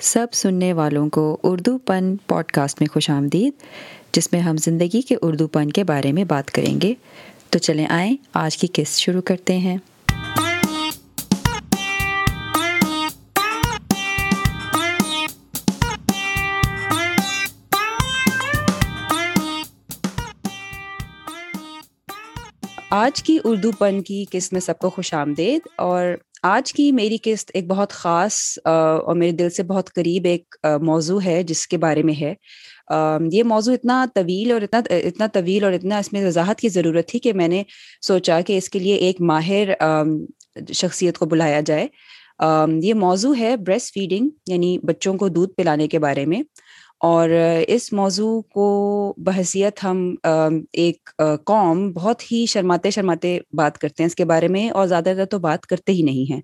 سب سننے والوں کو اردو پن پوڈ کاسٹ میں خوش آمدید، جس میں ہم زندگی کے اردو پن کے بارے میں بات کریں گے۔ تو چلیں آئیں، آج کی قسط شروع کرتے ہیں۔ آج کی اردو پن کی قسط میں سب کو خوش آمدید اور آج کی میری قسط ایک بہت خاص اور میرے دل سے بہت قریب ایک موضوع ہے جس کے بارے میں ہے۔ یہ موضوع اتنا طویل اور اتنا اتنا طویل اور اتنا اس میں وضاحت کی ضرورت تھی کہ میں نے سوچا کہ اس کے لیے ایک ماہر شخصیت کو بلایا جائے۔ یہ موضوع ہے بریسٹ فیڈنگ یعنی بچوں کو دودھ پلانے کے بارے میں۔ اور اس موضوع کو بحثیت ہم ایک قوم بہت ہی شرماتے شرماتے بات کرتے ہیں اس کے بارے میں اور زیادہ تر تو بات کرتے ہی نہیں ہیں۔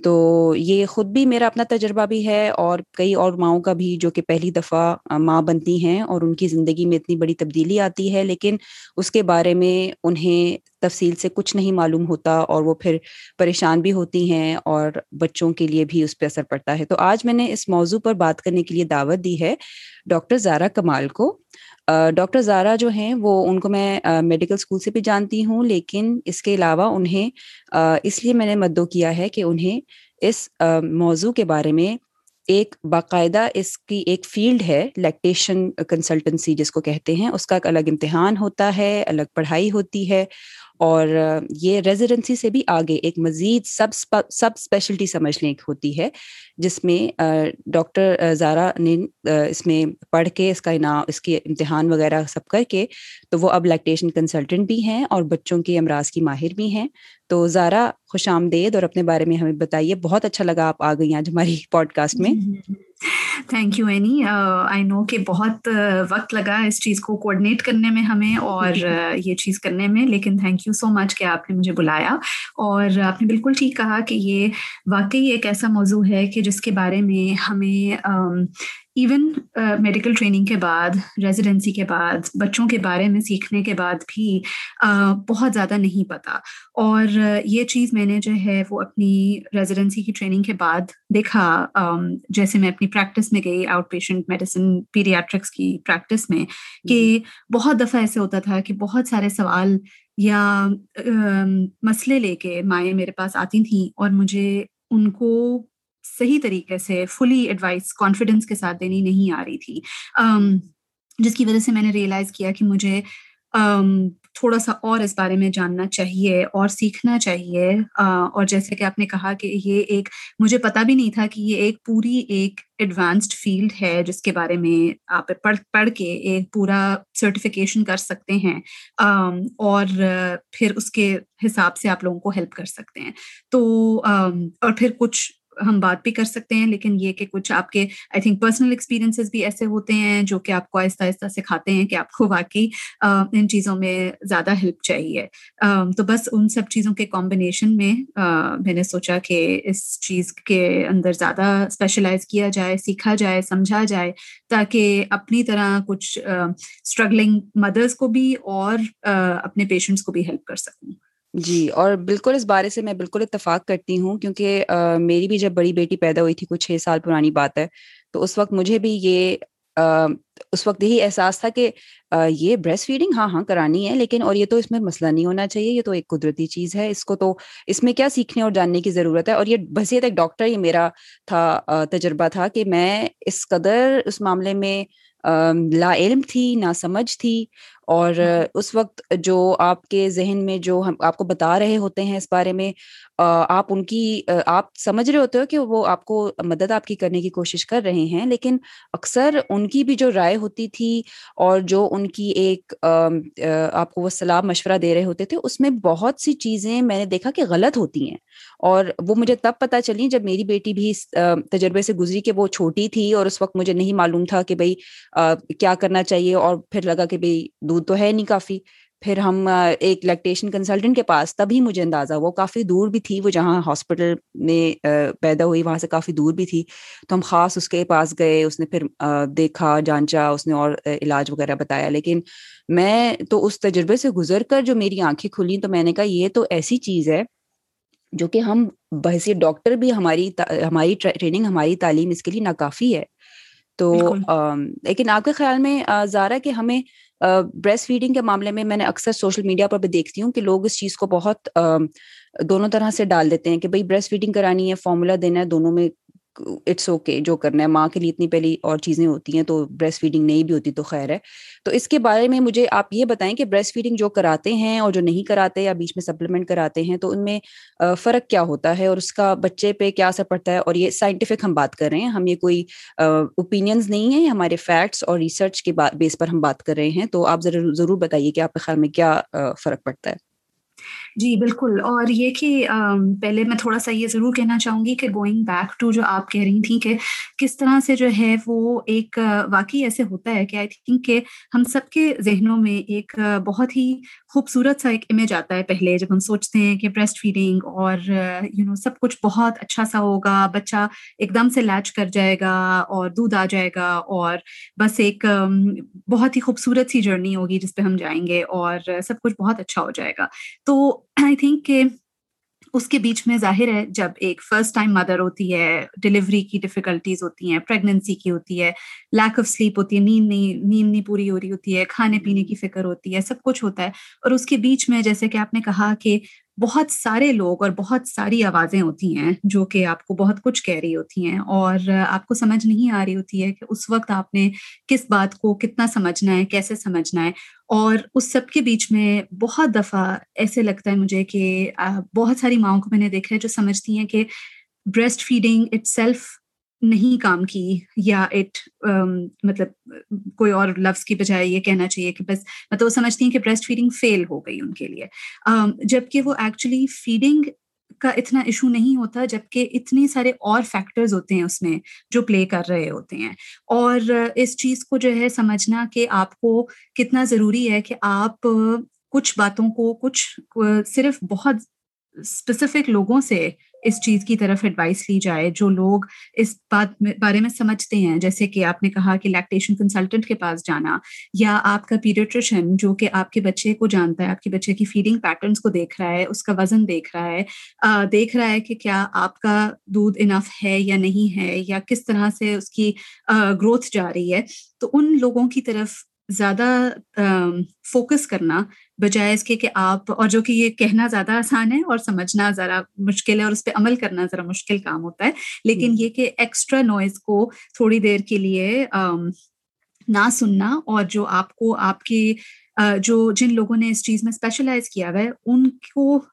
تو یہ خود بھی میرا اپنا تجربہ بھی ہے اور کئی اور ماؤں کا بھی جو کہ پہلی دفعہ ماں بنتی ہیں اور ان کی زندگی میں اتنی بڑی تبدیلی آتی ہے، لیکن اس کے بارے میں انہیں تفصیل سے کچھ نہیں معلوم ہوتا اور وہ پھر پریشان بھی ہوتی ہیں اور بچوں کے لیے بھی اس پہ اثر پڑتا ہے۔ تو آج میں نے اس موضوع پر بات کرنے کے لیے دعوت دی ہے ڈاکٹر زارا کمال کو۔ ڈاکٹر زارا جو ہیں، وہ ان کو میں میڈیکل اسکول سے بھی جانتی ہوں، لیکن اس کے علاوہ انہیں اس لیے میں نے مدعو کیا ہے کہ انہیں اس موضوع کے بارے میں ایک باقاعدہ اس کی ایک فیلڈ ہے، لیکٹیشن کنسلٹنسی جس کو کہتے ہیں، اس کا ایک الگ امتحان ہوتا ہے، الگ پڑھائی ہوتی ہے اور یہ ریزیڈنسی سے بھی آگے ایک مزید سب سب اسپیشلٹی سمجھنے کی ہوتی ہے، جس میں ڈاکٹر زارا نے اس میں پڑھ کے اس کا انعام اس کے امتحان وغیرہ سب کر کے تو وہ اب لیکٹیشن کنسلٹنٹ بھی ہیں اور بچوں کے امراض کی ماہر بھی ہیں۔ تو زارا خوش آمدید اور اپنے بارے میں ہمیں بتائیے، بہت اچھا لگا آپ آ گئی آج ہماری پوڈ کاسٹ میں جی، جی، جی۔ Thank you Annie I know کہ بہت وقت لگا اس چیز کو کوآڈینیٹ کرنے میں ہمیں اور یہ چیز کرنے میں لیکن تھینک یو سو مچ کہ آپ نے مجھے بلایا اور آپ نے بالکل ٹھیک کہا کہ یہ واقعی ایک ایسا موضوع ہے کہ جس کے بارے میں ہمیں ایون میڈیکل ٹریننگ کے بعد ریزیڈنسی کے بعد بچوں کے بارے میں سیکھنے کے بعد بھی بہت زیادہ نہیں پتہ اور یہ چیز میں نے جو ہے وہ اپنی ریزیڈنسی کی ٹریننگ کے بعد دیکھا۔ جیسے میں اپنی پریکٹس میں گئی آؤٹ پیشنٹ میڈیسن پیریاٹرکس کی پریکٹس میں کہ بہت دفعہ ایسے ہوتا تھا کہ بہت سارے سوال یا مسئلے لے کے مائیں میرے پاس آتی تھیں اور مجھے ان کو صحیح طریقے سے فلی ایڈوائس کانفیڈینس کے ساتھ دینی نہیں آ رہی تھی۔ جس کی وجہ سے میں نے ریئلائز کیا کہ مجھے تھوڑا سا اور اس بارے میں جاننا چاہیے اور سیکھنا چاہیے۔ اور جیسے کہ آپ نے کہا کہ یہ ایک، مجھے پتا بھی نہیں تھا کہ یہ ایک پوری ایک ایڈوانسڈ فیلڈ ہے جس کے بارے میں آپ پڑھ پڑھ کے ایک پورا سرٹیفکیشن کر سکتے ہیں۔ اور پھر اس کے حساب سے آپ لوگوں کو ہیلپ کر سکتے ہیں۔ تو اور پھر کچھ ہم بات بھی کر سکتے ہیں، لیکن یہ کہ کچھ آپ کے آئی تھنک پرسنل ایکسپیرینسز بھی ایسے ہوتے ہیں جو کہ آپ کو آہستہ آہستہ سکھاتے ہیں کہ آپ کو واقعی ان چیزوں میں زیادہ ہیلپ چاہیے۔ تو بس ان سب چیزوں کے کمبینیشن میں میں نے سوچا کہ اس چیز کے اندر زیادہ اسپیشلائز کیا جائے، سیکھا جائے، سمجھا جائے، تاکہ اپنی طرح کچھ اسٹرگلنگ مدرس کو بھی اور اپنے پیشنٹس کو بھی ہیلپ کر سکوں۔ جی اور بالکل اس بارے سے میں بالکل اتفاق کرتی ہوں کیونکہ میری بھی جب بڑی بیٹی پیدا ہوئی تھی کچھ چھ سال پرانی بات ہے، تو اس وقت مجھے بھی یہ اس وقت یہی احساس تھا کہ یہ بریسٹ فیڈنگ ہاں ہاں کرانی ہے، لیکن اور یہ تو اس میں مسئلہ نہیں ہونا چاہیے، یہ تو ایک قدرتی چیز ہے، اس کو تو، اس میں کیا سیکھنے اور جاننے کی ضرورت ہے، اور یہ بحثیت ایک ڈاکٹر، یہ میرا تھا تجربہ تھا کہ میں اس قدر اس معاملے میں لا علم تھی نہ سمجھ تھی اور اس وقت جو آپ کے ذہن میں جو ہم آپ کو بتا رہے ہوتے ہیں اس بارے میں آپ ان کی آپ سمجھ رہے ہوتے ہو کہ وہ آپ کو مدد آپ کی کرنے کی کوشش کر رہے ہیں لیکن اکثر ان کی بھی جو رائے ہوتی تھی اور جو ان کی ایک آپ کو وہ صلاح مشورہ دے رہے ہوتے تھے اس میں بہت سی چیزیں میں نے دیکھا کہ غلط ہوتی ہیں۔ اور وہ مجھے تب پتہ چلی جب میری بیٹی بھی اس تجربے سے گزری کہ وہ چھوٹی تھی اور اس وقت مجھے نہیں معلوم تھا کہ بھائی کیا کرنا چاہیے اور پھر لگا کہ بھائی دودھ تو ہے نہیں کافی۔ پھر ہم ایک لیکٹیشن کنسلٹنٹ کے پاس تبھی مجھے اندازہ وہ کافی دور بھی تھی وہ جہاں ہاسپٹل میں پیدا ہوئی وہاں سے کافی دور بھی تھی۔ تو ہم خاص اس کے پاس گئے اس نے پھر دیکھا جانچا اس نے اور علاج وغیرہ بتایا۔ لیکن میں تو اس تجربے سے گزر کر جو میری آنکھیں کھلی تو میں نے کہا یہ تو ایسی چیز ہے جو کہ ہم بحثیت ڈاکٹر بھی ہماری ہماری ٹریننگ ہماری تعلیم اس کے لیے ناکافی ہے۔ تو لیکن آپ کے خیال میں زارا کہ ہمیں بریسٹ فیڈنگ کے معاملے میں میں نے اکثر سوشل میڈیا پر بھی دیکھتی ہوں کہ لوگ اس چیز کو بہت دونوں طرح سے ڈال دیتے ہیں کہ بھائی بریسٹ فیڈنگ کرانی ہے فارمولا دینا ہے، دونوں میں اٹس اوکے جو کرنا ہے۔ ماں کے لیے اتنی پہلی اور چیزیں ہوتی ہیں تو بریسٹ فیڈنگ نہیں بھی ہوتی تو خیر ہے۔ تو اس کے بارے میں مجھے آپ یہ بتائیں کہ بریسٹ فیڈنگ جو کراتے ہیں اور جو نہیں کراتے یا بیچ میں سپلیمنٹ کراتے ہیں تو ان میں فرق کیا ہوتا ہے اور اس کا بچے پہ کیا اثر پڑتا ہے اور یہ سائنٹیفک ہم بات کر رہے ہیں۔ ہم یہ کوئی اوپینینز نہیں ہیں، ہمارے فیکٹس اور ریسرچ کے بیس پر ہم بات کر رہے ہیں۔ تو آپ ضرور بتائیے کہ آپ کے خیال میں کیا فرق پڑتا ہے۔ جی بالکل۔ اور یہ کہ پہلے میں تھوڑا سا یہ ضرور کہنا چاہوں گی کہ گوئنگ بیک ٹو جو آپ کہہ رہی تھیں کہ کس طرح سے جو ہے وہ ایک واقعی ایسے ہوتا ہے کہ آئی تھنک کہ ہم سب کے ذہنوں میں ایک بہت ہی خوبصورت سا ایک امیج آتا ہے پہلے جب ہم سوچتے ہیں کہ بریسٹ فیڈنگ اور یو نو سب کچھ بہت اچھا سا ہوگا، بچہ ایک دم سے لیچ کر جائے گا اور دودھ آ جائے گا اور بس ایک بہت ہی خوبصورت سی جرنی ہوگی جس پہ ہم جائیں گے اور سب کچھ بہت اچھا ہو جائے گا۔ تو آئی تھنک کہ اس کے بیچ میں ظاہر ہے، جب ایک فرسٹ ٹائم مدر ہوتی ہے ڈلیوری کی ڈفیکلٹیز ہوتی ہیں پریگنینسی کی ہوتی ہے لیک آف سلیپ ہوتی ہے، نیند نہیں نیند نہیں پوری ہو رہی ہوتی ہے، کھانے پینے کی فکر ہوتی ہے، سب کچھ ہوتا ہے۔ اور اس کے بیچ میں جیسے کہ آپ نے کہا کہ بہت سارے لوگ اور بہت ساری آوازیں ہوتی ہیں جو کہ آپ کو بہت کچھ کہہ رہی ہوتی ہیں اور آپ کو سمجھ نہیں آ رہی ہوتی ہے کہ اس وقت آپ نے کس بات کو کتنا سمجھنا ہے، کیسے سمجھنا ہے اور اس سب کے بیچ میں بہت دفعہ ایسے لگتا ہے مجھے کہ بہت ساری ماؤں کو میں نے دیکھا ہے جو سمجھتی ہیں کہ بریسٹ فیڈنگ اٹ سیلف نہیں کام کی یا اٹ um, مطلب کوئی اور لفظ کی بجائے یہ کہنا چاہیے کہ بس مطلب وہ سمجھتی ہیں کہ بریسٹ فیڈنگ فیل ہو گئی ان کے لیے۔ um, جبکہ وہ ایکچولی فیڈنگ کا اتنا ایشو نہیں ہوتا جبکہ اتنے سارے اور فیکٹرز ہوتے ہیں اس میں جو پلے کر رہے ہوتے ہیں۔ اور اس چیز کو جو ہے سمجھنا کہ آپ کو کتنا ضروری ہے کہ آپ کچھ باتوں کو کچھ، صرف بہت اسپیسیفک لوگوں سے اس چیز کی طرف ایڈوائس لی جائے جو لوگ اس بات بارے میں سمجھتے ہیں، جیسے کہ آپ نے کہا کہ لیکٹیشن کنسلٹنٹ کے پاس جانا یا آپ کا پیڈیٹریشن جو کہ آپ کے بچے کو جانتا ہے، آپ کے بچے کی فیڈنگ پیٹرنس کو دیکھ رہا ہے، اس کا وزن دیکھ رہا ہے دیکھ رہا ہے کہ کیا آپ کا دودھ انف ہے یا نہیں ہے یا کس طرح سے اس کی گروتھ جا رہی ہے۔ تو ان لوگوں کی طرف زیادہ فوکس کرنا بجائے اس کے کہ آپ اور جو کہ یہ کہنا زیادہ آسان ہے اور سمجھنا ذرا مشکل ہے اور اس پہ عمل کرنا ذرا مشکل کام ہوتا ہے لیکن یہ کہ ایکسٹرا نوائز کو تھوڑی دیر کے لیے نہ سننا اور جو آپ کو آپ کی جو جن لوگوں نے اس چیز میں اسپیشلائز کیا ہوا ہے ان کو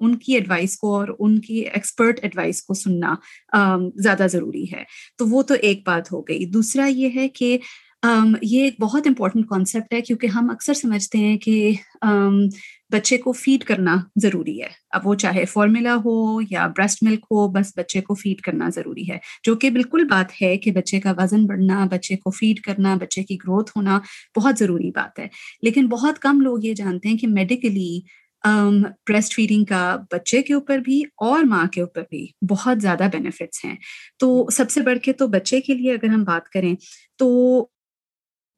ان کی ایڈوائس کو اور ان کی ایکسپرٹ ایڈوائس کو سننا زیادہ ضروری ہے۔ تو وہ تو ایک بات ہو گئی۔ دوسرا یہ ہے کہ یہ ایک بہت امپورٹنٹ کانسیپٹ ہے کیونکہ ہم اکثر سمجھتے ہیں کہ بچے کو فیڈ کرنا ضروری ہے۔ اب وہ چاہے فارمولا ہو یا بریسٹ ملک ہو، بس بچے کو فیڈ کرنا ضروری ہے۔ جو کہ بالکل بات ہے کہ بچے کا وزن بڑھنا، بچے کو فیڈ کرنا، بچے کی گروتھ ہونا بہت ضروری بات ہے۔ لیکن بہت کم لوگ یہ جانتے ہیں کہ میڈیکلی بریسٹ فیڈنگ کا بچے کے اوپر بھی اور ماں کے اوپر بھی بہت زیادہ بینیفٹس ہیں۔ تو سب سے بڑھ کے تو بچے کے لیے اگر ہم بات کریں، تو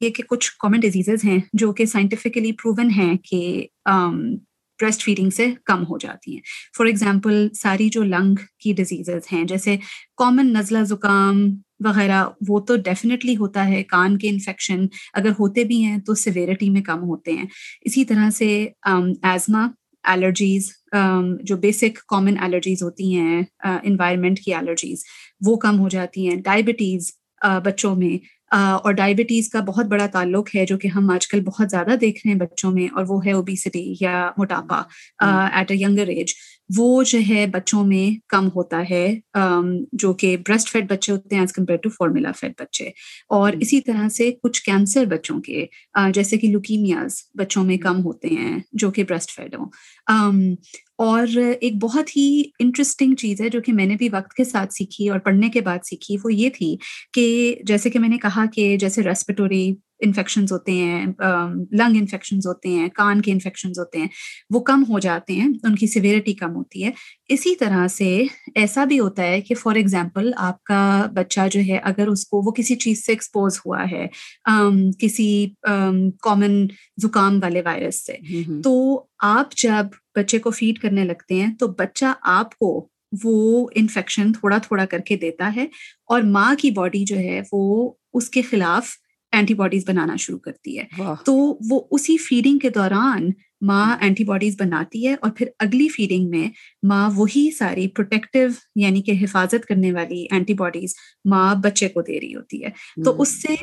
یہ کہ کچھ کامن ڈیزیزز ہیں جو کہ سائنٹیفکلی پروون ہیں کہ um, بریسٹ فیڈنگ سے کم ہو جاتی ہیں۔ فار ایگزامپل ساری جو لنگ کی ڈیزیزز ہیں، جیسے کامن نزلہ زکام وغیرہ، وہ تو ڈیفینیٹلی ہوتا ہے کان کے انفیکشن اگر ہوتے بھی ہیں تو سویرٹی میں کم ہوتے ہیں۔ اسی طرح سے um, ایزما الرجیز um, جو بیسک کامن الرجیز ہوتی ہیں uh, انوائرمنٹ کی الرجیز وہ کم ہو جاتی ہیں۔ ڈائبٹیز uh, بچوں میں اور ڈائبٹیز کا بہت بڑا تعلق ہے جو کہ ہم آج کل بہت زیادہ دیکھ رہے ہیں بچوں میں اور وہ ہے اوبیسٹی یا موٹاپا ایٹ اے ینگر ایج وہ جو ہے بچوں میں کم ہوتا ہے جو کہ بریسٹ فیٹ بچے ہوتے ہیں as compare to formula fat بچے۔ اور اسی طرح سے کچھ کینسر بچوں کے جیسے کہ لوکیمیاز بچوں میں کم ہوتے ہیں جو کہ بریسٹ فیڈ ہوں۔ اور ایک بہت ہی انٹرسٹنگ چیز ہے جو کہ میں نے بھی وقت کے ساتھ سیکھی اور پڑھنے کے بعد سیکھی وہ یہ تھی کہ جیسے کہ میں نے کہا کہ جیسے ریسپیٹوری انفیکشنز ہوتے ہیں لنگ انفیکشنز ہوتے ہیں کان کے انفیکشنز ہوتے ہیں وہ کم ہو جاتے ہیں ان کی سیویرٹی کم ہوتی ہے۔ اسی طرح سے ایسا بھی ہوتا ہے کہ فار ایگزامپل آپ کا بچہ جو ہے اگر اس کو وہ کسی چیز سے ایکسپوز ہوا ہے کسی کامن زکام والے وائرس سے تو آپ جب بچے کو فیڈ کرنے لگتے ہیں تو بچہ آپ کو وہ انفیکشن تھوڑا تھوڑا کر کے دیتا ہے اور ماں کی باڈی جو ہے وہ اس کے خلاف اینٹی باڈیز بنانا شروع کرتی ہے۔ تو وہ اسی فیڈنگ کے دوران ماں اینٹی باڈیز بناتی ہے اور پھر اگلی فیڈنگ میں ماں وہی ساری پروٹیکٹیو یعنی کہ حفاظت کرنے والی اینٹی باڈیز ماں بچے کو دے رہی ہوتی ہے۔ تو اس سے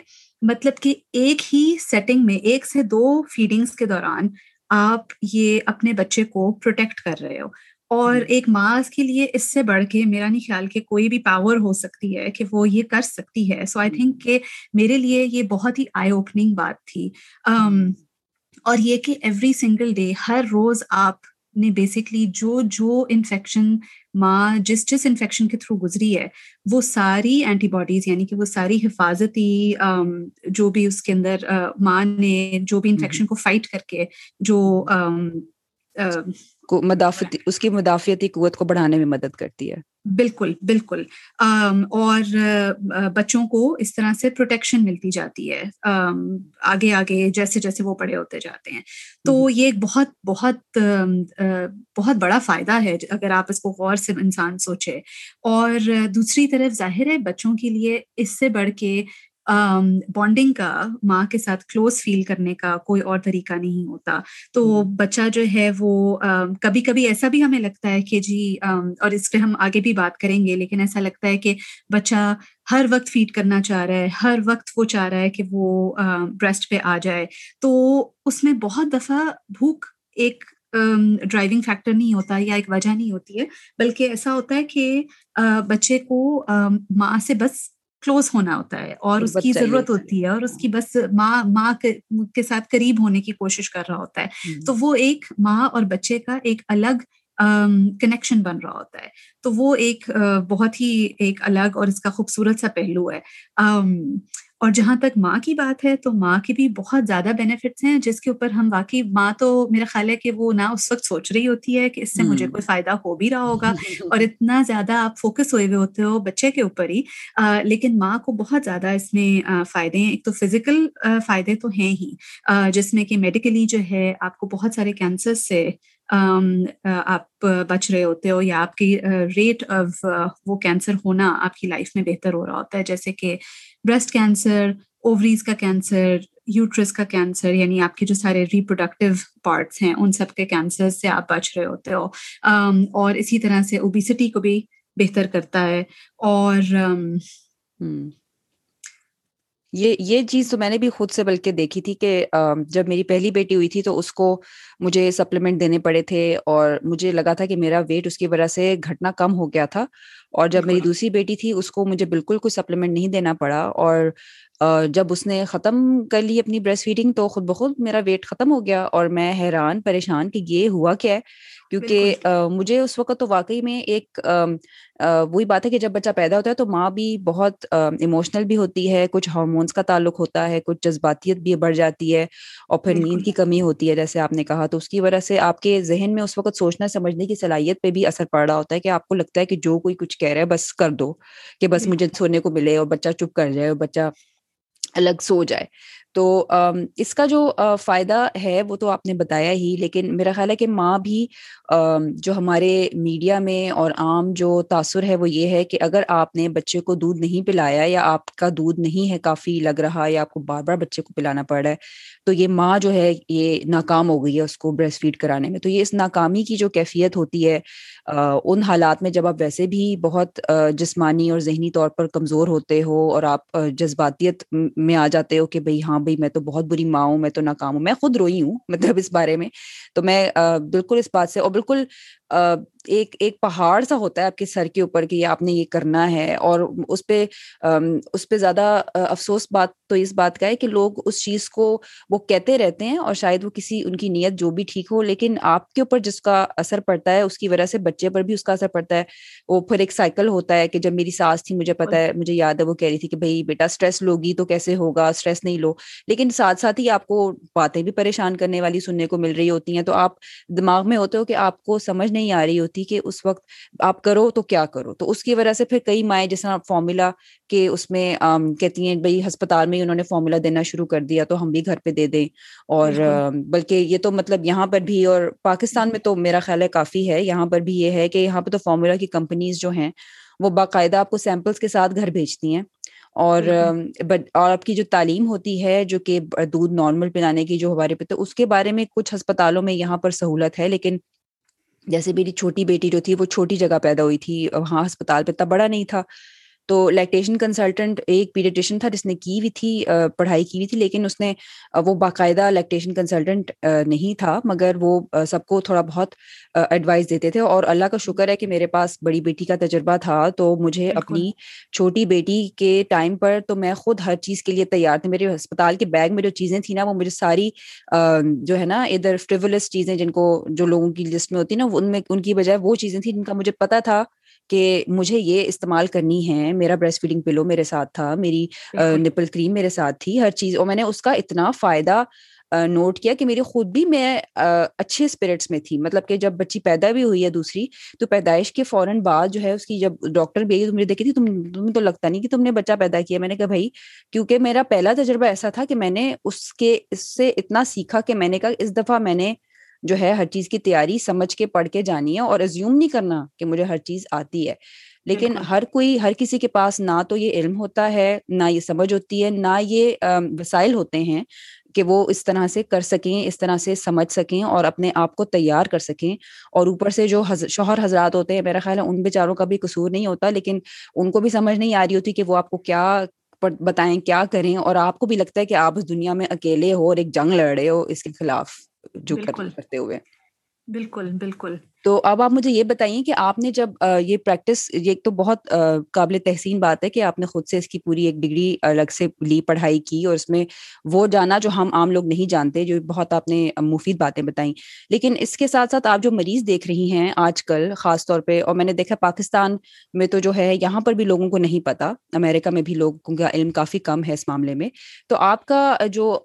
مطلب کہ ایک ہی سیٹنگ میں ایک سے دو فیڈنگس کے دوران آپ یہ اپنے بچے کو پروٹیکٹ کر رہے ہو۔ اور ایک ماں کے لیے اس سے بڑھ کے میرا نہیں خیال کہ کوئی بھی پاور ہو سکتی ہے کہ وہ یہ کر سکتی ہے۔ سو آئی تھنک کہ میرے لیے یہ بہت ہی آئی اوپننگ بات تھی۔ اور یہ کہ ایوری سنگل ڈے ہر روز آپ نے بیسکلی جو جو انفیکشن ماں جس جس انفیکشن کے تھرو گزری ہے وہ ساری اینٹی باڈیز یعنی کہ وہ ساری حفاظتی جو بھی اس کے اندر ماں نے جو بھی انفیکشن کو فائٹ کر کے جو مدافعتی اس کی مدافعتی قوت کو بڑھانے میں مدد کرتی ہے۔ بالکل بالکل۔ اور بچوں کو اس طرح سے پروٹیکشن ملتی جاتی ہے۔ آگے آگے جیسے جیسے وہ بڑے ہوتے جاتے ہیں۔ تو یہ ایک بہت بہت بہت بڑا فائدہ ہے اگر آپ اس کو غور سے انسان سوچے۔ اور دوسری طرف ظاہر ہے بچوں کے لیے اس سے بڑھ کے بانڈنگ کا ماں کے ساتھ کلوز فیل کرنے کا کوئی اور طریقہ نہیں ہوتا۔ تو بچہ جو ہے وہ کبھی کبھی ایسا بھی ہمیں لگتا ہے کہ جی اور اس پہ ہم آگے بھی بات کریں گے لیکن ایسا لگتا ہے کہ بچہ ہر وقت فیڈ کرنا چاہ رہا ہے ہر وقت وہ چاہ رہا ہے کہ وہ بریسٹ پہ آ جائے۔ تو اس میں بہت دفعہ بھوک ایک ڈرائیونگ فیکٹر نہیں ہوتا یا ایک وجہ نہیں ہوتی ہے بلکہ ایسا ہوتا ہے کہ بچے کو ماں سے بس کلوز ہونا ہوتا ہے اور اس کی ضرورت ہوتی ہے اور اس کی بس ماں ماں کے ساتھ قریب ہونے کی کوشش کر رہا ہوتا ہے۔ تو وہ ایک ماں اور بچے کا ایک الگ کنیکشن بن رہا ہوتا ہے۔ تو وہ ایک بہت ہی ایک الگ اور اس کا خوبصورت سا پہلو ہے۔ اور جہاں تک ماں کی بات ہے تو ماں کے بھی بہت زیادہ بینیفٹس ہیں جس کے اوپر ہم واقعی ماں تو میرا خیال ہے کہ وہ نہ اس وقت سوچ رہی ہوتی ہے کہ اس سے مجھے کوئی فائدہ ہو بھی رہا ہوگا اور اتنا زیادہ آپ فوکس ہوئے ہوئے ہوتے ہو بچے کے اوپر ہی۔ لیکن ماں کو بہت زیادہ اس میں فائدے ہیں۔ ایک تو فزیکل فائدے تو ہیں ہی۔ جس میں کہ میڈیکلی جو ہے آپ کو بہت سارے کینسر سے Um, uh, آپ uh, بچ رہے ہوتے ہو یا آپ کی uh, ریٹ آف وہ کینسر ہونا آپ کی لائف میں بہتر ہو رہا ہوتا ہے، جیسے کہ بریسٹ کینسر اووریز کا کینسر یوٹرس کا کینسر یعنی آپ کے جو سارے ریپروڈکٹیو پارٹس ہیں، ان سب کے کینسر سے آپ بچ رہے ہوتے ہو۔ um, اور اسی طرح سے اوبیسٹی کو بھی بہتر کرتا ہے۔ اور um, یہ یہ چیز تو میں نے بھی خود سے بلکہ دیکھی تھی کہ جب میری پہلی بیٹی ہوئی تھی تو اس کو مجھے سپلیمنٹ دینے پڑے تھے اور مجھے لگا تھا کہ میرا ویٹ اس کی وجہ سے گھٹنا کم ہو گیا تھا۔ اور جب میری دوسری بیٹی تھی اس کو مجھے بالکل کوئی سپلیمنٹ نہیں دینا پڑا اور جب اس نے ختم کر لی اپنی بریسٹ فیڈنگ تو خود بخود میرا ویٹ ختم ہو گیا اور میں حیران پریشان کہ یہ ہوا کیا ہے؟ کیونکہ مجھے اس وقت تو واقعی میں ایک وہی بات ہے کہ جب بچہ پیدا ہوتا ہے تو ماں بھی بہت ایموشنل بھی ہوتی ہے کچھ ہارمونس کا تعلق ہوتا ہے کچھ جذباتیت بھی بڑھ جاتی ہے اور پھر نیند کی کمی ہوتی ہے جیسے آپ نے کہا تو اس کی وجہ سے آپ کے ذہن میں اس وقت سوچنا سمجھنے کی صلاحیت پہ بھی اثر پڑ رہا ہوتا ہے کہ آپ کو لگتا ہے کہ جو کوئی کچھ کہہ رہا ہے بس کر دو کہ بس مجھے سونے کو ملے اور بچہ چپ کر جائے اور بچہ الگ سو جائے۔ تو اس کا جو فائدہ ہے وہ تو آپ نے بتایا ہی لیکن میرا خیال ہے کہ ماں بھی جو ہمارے میڈیا میں اور عام جو تاثر ہے وہ یہ ہے کہ اگر آپ نے بچے کو دودھ نہیں پلایا یا آپ کا دودھ نہیں ہے کافی لگ رہا یا آپ کو بار بار بچے کو پلانا پڑ رہا ہے تو یہ ماں جو ہے یہ ناکام ہو گئی ہے اس کو بریسٹ فیڈ کرانے میں۔ تو یہ اس ناکامی کی جو کیفیت ہوتی ہے ان حالات میں جب آپ ویسے بھی بہت جسمانی اور ذہنی طور پر کمزور ہوتے ہو اور آپ جذباتیت میں آ جاتے ہو کہ بھائی ہاں بھائی میں تو بہت بری ماں ہوں، میں تو ناکام ہوں، میں خود روئی ہوں مطلب اس بارے میں، تو میں بالکل اس بات سے اور بالکل ایک ایک پہاڑ سا ہوتا ہے آپ کے سر کے اوپر کہ آپ نے یہ کرنا ہے اور اس پہ اس پہ زیادہ افسوس بات تو اس بات کا ہے کہ لوگ اس چیز کو وہ کہتے رہتے ہیں اور شاید وہ کسی ان کی نیت جو بھی ٹھیک ہو، لیکن آپ کے اوپر جس کا اثر پڑتا ہے، اس کی وجہ سے بچے پر بھی اس کا اثر پڑتا ہے۔ وہ پھر ایک سائیکل ہوتا ہے کہ جب میری ساس تھی، مجھے پتا ہے، مجھے یاد ہے، وہ کہہ رہی تھی کہ بھائی بیٹا اسٹریس لوگی تو کیسے ہوگا اسٹریس نہیں لو۔ لیکن ساتھ ساتھ ہی آپ کو باتیں بھی پریشان کرنے والی، سننے کو مل رہی ہوتی ہیں۔ تو آپ دماغ میں ہوتے ہو کہ آپ کو سمجھ نہیں آ رہی ہوتی کہ اس وقت آپ کرو تو کیا کرو؟ تو اس کی وجہ سے پھر کئی مائیں جس طرح فارمولا کے اس میں کہتی ہیں بھائی ہسپتال میں ہی انہوں نے فارمولا دینا شروع کر دیا تو ہم بھی گھر پہ دے دیں۔ اور بلکہ یہ تو مطلب یہاں پر بھی اور پاکستان میں تو میرا خیال ہے کافی ہے۔ یہاں پر بھی یہ ہے کہ یہاں پہ تو فارمولا کی کمپنیز جو ہیں وہ باقاعدہ آپ کو سیمپلس کے ساتھ گھر بھیجتی ہیں۔ اور اور آپ کی جو تعلیم ہوتی ہے جو کہ دودھ نارمل پلانے کی جو ہمارے پہ تو اس کے بارے میں کچھ ہسپتالوں میں یہاں پر سہولت ہے لیکن جیسے میری چھوٹی بیٹی جو تھی وہ چھوٹی جگہ پیدا ہوئی تھی، وہاں ہسپتال پہ اتنا بڑا نہیں تھا۔ تو لیکٹیشن کنسلٹنٹ ایک پیڈیٹیشن تھا جس نے کی ہوئی تھی پڑھائی کی ہوئی تھی لیکن اس نے وہ باقاعدہ لیکٹیشن کنسلٹنٹ نہیں تھا مگر وہ سب کو تھوڑا بہت ایڈوائز دیتے تھے اور اللہ کا شکر ہے کہ میرے پاس بڑی بیٹی کا تجربہ تھا تو مجھے اپنی چھوٹی بیٹی کے ٹائم پر تو میں خود ہر چیز کے لیے تیار تھی۔ میرے ہسپتال کے بیگ میں جو چیزیں تھیں نا وہ مجھے ساری جو ہے نا ادھر فریولس چیزیں جن کو جو لوگوں کی لسٹ میں ہوتی نا ان میں ان کی بجائے وہ چیزیں تھیں جن کا مجھے پتا تھا۔ کہ مجھے یہ استعمال کرنی ہے میرا بریسٹ فیڈنگ پلو میرے ساتھ تھا میری نپل کریم میرے ساتھ تھی ہر چیز۔ اور میں نے اس کا اتنا فائدہ نوٹ کیا کہ میری خود بھی میں اچھے اسپرٹس میں تھی۔ مطلب کہ جب بچی پیدا بھی ہوئی ہے دوسری تو پیدائش کے فوراً بعد جو ہے اس کی جب ڈاکٹر بھی مجھے دیکھی تھی تم تمہیں تو لگتا نہیں کہ تم نے بچہ پیدا کیا۔ میں نے کہا بھائی کیونکہ میرا پہلا تجربہ ایسا تھا کہ میں نے اس کے اس سے اتنا سیکھا کہ میں نے کہا اس دفعہ میں نے جو ہے ہر چیز کی تیاری سمجھ کے پڑھ کے جانی ہے اور ازیوم نہیں کرنا کہ مجھے ہر چیز آتی ہے۔ لیکن ہر کوئی ہر کسی کے پاس نہ تو یہ علم ہوتا ہے نہ یہ سمجھ ہوتی ہے نہ یہ وسائل ہوتے ہیں کہ وہ اس طرح سے کر سکیں اس طرح سے سمجھ سکیں اور اپنے آپ کو تیار کر سکیں۔ اور اوپر سے جو شوہر حضرات ہوتے ہیں میرا خیال ہے ان بیچاروں کا بھی قصور نہیں ہوتا لیکن ان کو بھی سمجھ نہیں آ رہی ہوتی کہ وہ آپ کو کیا بتائیں کیا کریں۔ اور آپ کو بھی لگتا ہے کہ آپ اس دنیا میں اکیلے ہو اور ایک جنگ لڑ رہے ہو اس کے خلاف۔ جو کرتے ہوئے۔ بالکل بالکل۔ تو اب آپ مجھے یہ بتائیے کہ آپ نے جب یہ پریکٹس یہ تو بہت قابل تحسین بات ہے کہ آپ نے خود سے اس کی پوری ایک ڈگری الگ سے لی پڑھائی کی اور اس میں وہ جانا جو ہم عام لوگ نہیں جانتے جو بہت آپ نے مفید باتیں بتائیں۔ لیکن اس کے ساتھ ساتھ آپ جو مریض دیکھ رہی ہیں آج کل خاص طور پہ اور میں نے دیکھا پاکستان میں تو جو ہے یہاں پر بھی لوگوں کو نہیں پتا امریکہ میں بھی لوگوں کا علم کافی کم ہے اس معاملے میں۔ تو آپ کا جو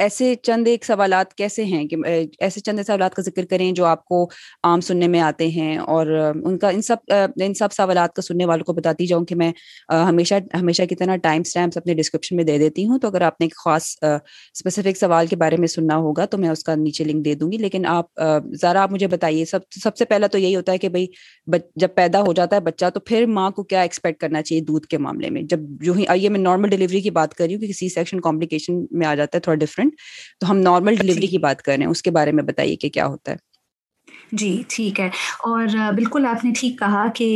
ایسے چند ایک سوالات کیسے ہیں کہ ایسے چند سوالات کا ذکر کریں جو آپ کو عام سننے میں آتے ہیں اور ان کا، ان سب ان سب سوالات کا سننے والوں کو بتاتی جاؤں کہ میں ہمیشہ ہمیشہ کی طرح ٹائم اسٹیمپس اپنے ڈسکرپشن میں دے دیتی ہوں تو اگر آپ نے ایک خاص اسپیسیفک سوال کے بارے میں سننا ہوگا تو میں اس کا نیچے لنک دے دوں گی، لیکن آپ ذرا آپ مجھے بتائیے، سب سب سے پہلا تو یہی ہوتا ہے کہ بھائی جب پیدا ہو جاتا ہے بچہ تو پھر ماں کو کیا ایکسپیکٹ کرنا چاہیے دودھ کے معاملے میں؟ جب جو ہی آئیے میں نارمل ڈلیوری کی بات کر رہی ہوں کہ کسی سیکشن کمپلیکیشن میں آ جاتا ہے، تھوڑا ڈفرنٹ تو ہم نارمل ڈلیوری کی بات کر رہے ہیں اس کے بارے میں بتائیے کہ کیا ہوتا ہے۔ جی ٹھیک ہے۔ اور بالکل آپ نے ٹھیک کہا کہ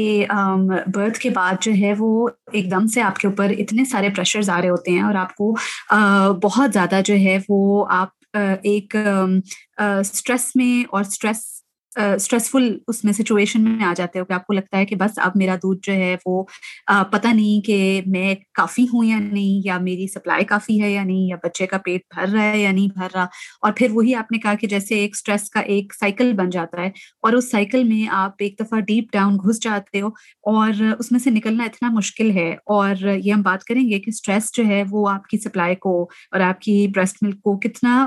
برتھ کے بعد جو ہے وہ ایک دم سے آپ کے اوپر اتنے سارے پریشرز آ رہے ہوتے ہیں اور آپ کو بہت زیادہ جو ہے وہ آپ ایک اسٹریس میں اور اسٹریس اسٹریسفل اس میں سچویشن میں آ جاتے ہو کہ آپ کو لگتا ہے کہ بس اب میرا دودھ جو ہے وہ پتہ نہیں کہ میں کافی ہوں یا نہیں، یا میری سپلائی کافی ہے یا نہیں، یا بچے کا پیٹ بھر رہا ہے یا نہیں بھر رہا۔ اور پھر وہی آپ نے کہا کہ جیسے ایک اسٹریس کا ایک سائیکل بن جاتا ہے اور اس سائیکل میں آپ ایک دفعہ ڈیپ ڈاؤن گھس جاتے ہو اور اس میں سے نکلنا اتنا مشکل ہے۔ اور یہ ہم بات کریں گے کہ اسٹریس جو ہے وہ آپ کی سپلائی کو اور آپ کی بریسٹ ملک کو کتنا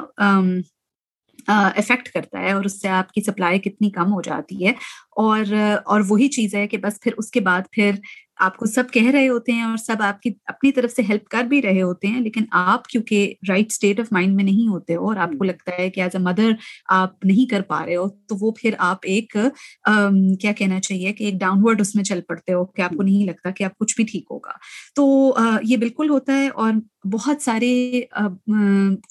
افیکٹ کرتا ہے اور اس سے آپ کی سپلائی کتنی کم ہو جاتی ہے اور اور وہی چیز ہے کہ بس پھر اس کے بعد پھر آپ کو سب کہہ رہے ہوتے ہیں اور سب آپ کی اپنی طرف سے ہیلپ کر بھی رہے ہوتے ہیں لیکن آپ کیونکہ رائٹ اسٹیٹ آف مائنڈ میں نہیں ہوتے ہو اور آپ کو لگتا ہے کہ ایز اے مدر آپ نہیں کر پا رہے ہو تو وہ پھر آپ ایک کیا کہنا چاہیے کہ ایک ڈاؤن ورڈ اس میں چل پڑتے ہو کہ آپ کو نہیں لگتا کہ آپ کچھ بھی ٹھیک ہوگا۔ تو یہ بالکل ہوتا ہے اور بہت سارے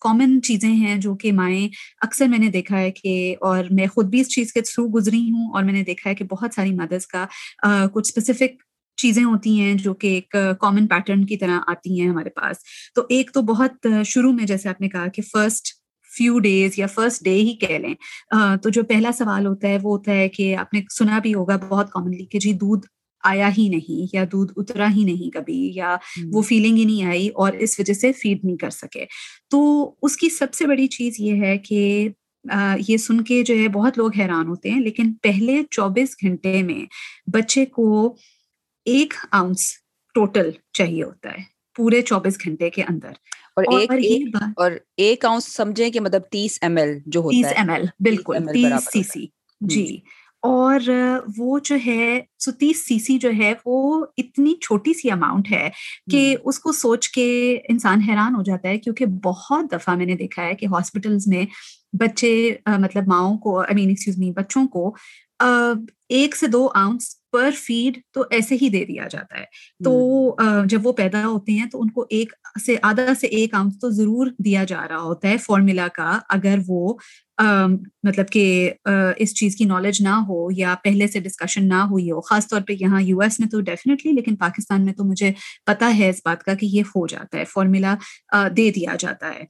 کامن چیزیں ہیں جو کہ مائیں اکثر میں نے دیکھا ہے کہ اور میں خود بھی اس چیز کے تھرو گزری ہوں اور میں نے دیکھا ہے کہ بہت ساری مدرس کا کچھ اسپیسیفک چیزیں ہوتی ہیں جو کہ ایک کامن پیٹرن کی طرح آتی ہیں ہمارے پاس۔ تو ایک تو بہت شروع میں جیسے آپ نے کہا کہ فرسٹ فیو ڈیز یا فرسٹ ڈے ہی کہہ لیں۔ تو جو پہلا سوال ہوتا ہے وہ ہوتا ہے کہ آپ نے سنا بھی ہوگا بہت کامنلی کہ جی دودھ آیا ہی نہیں یا دودھ اترا ہی نہیں کبھی یا وہ فیلنگ ہی نہیں آئی اور اس وجہ سے فیڈ نہیں کر سکے۔ تو اس کی سب سے بڑی چیز یہ ہے کہ یہ سن کے جو ہے بہت لوگ حیران ہوتے ہیں لیکن پہلے چوبیس گھنٹے میں بچے کو ایک آؤنس ٹوٹل چاہیے ہوتا ہے پورے چوبیس گھنٹے کے اندر۔ اور ایک اور ایک آؤنس سمجھیں کہ مطلب تیس ایم ایل جو ہوتا تیس ایم ایل بالکل تیس سی سی۔ جی۔ اور وہ جو ہے سو تیس سی سی جو ہے وہ اتنی چھوٹی سی اماؤنٹ ہے کہ اس کو سوچ کے انسان حیران ہو جاتا ہے کیونکہ بہت دفعہ میں نے دیکھا ہے کہ ہاسپٹلس میں بچے مطلب ماؤں کو آئی مین ایکسکیوز می بچوں کو ایک سے دو آؤنس پر فیڈ تو ایسے ہی دے دیا جاتا ہے۔ تو جب وہ پیدا ہوتے ہیں تو ان کو ایک سے آدھا سے ایک آؤنس تو ضرور دیا جا رہا ہوتا ہے فارمولا کا۔ اگر وہ مطلب کہ اس چیز کی نالج نہ ہو یا پہلے سے ڈسکشن نہ ہوئی ہو خاص طور پہ یہاں یو ایس میں تو ڈیفینیٹلی لیکن پاکستان میں تو مجھے پتا ہے اس بات کا کہ یہ ہو جاتا ہے۔ فارمولا دے دیا جاتا ہے۔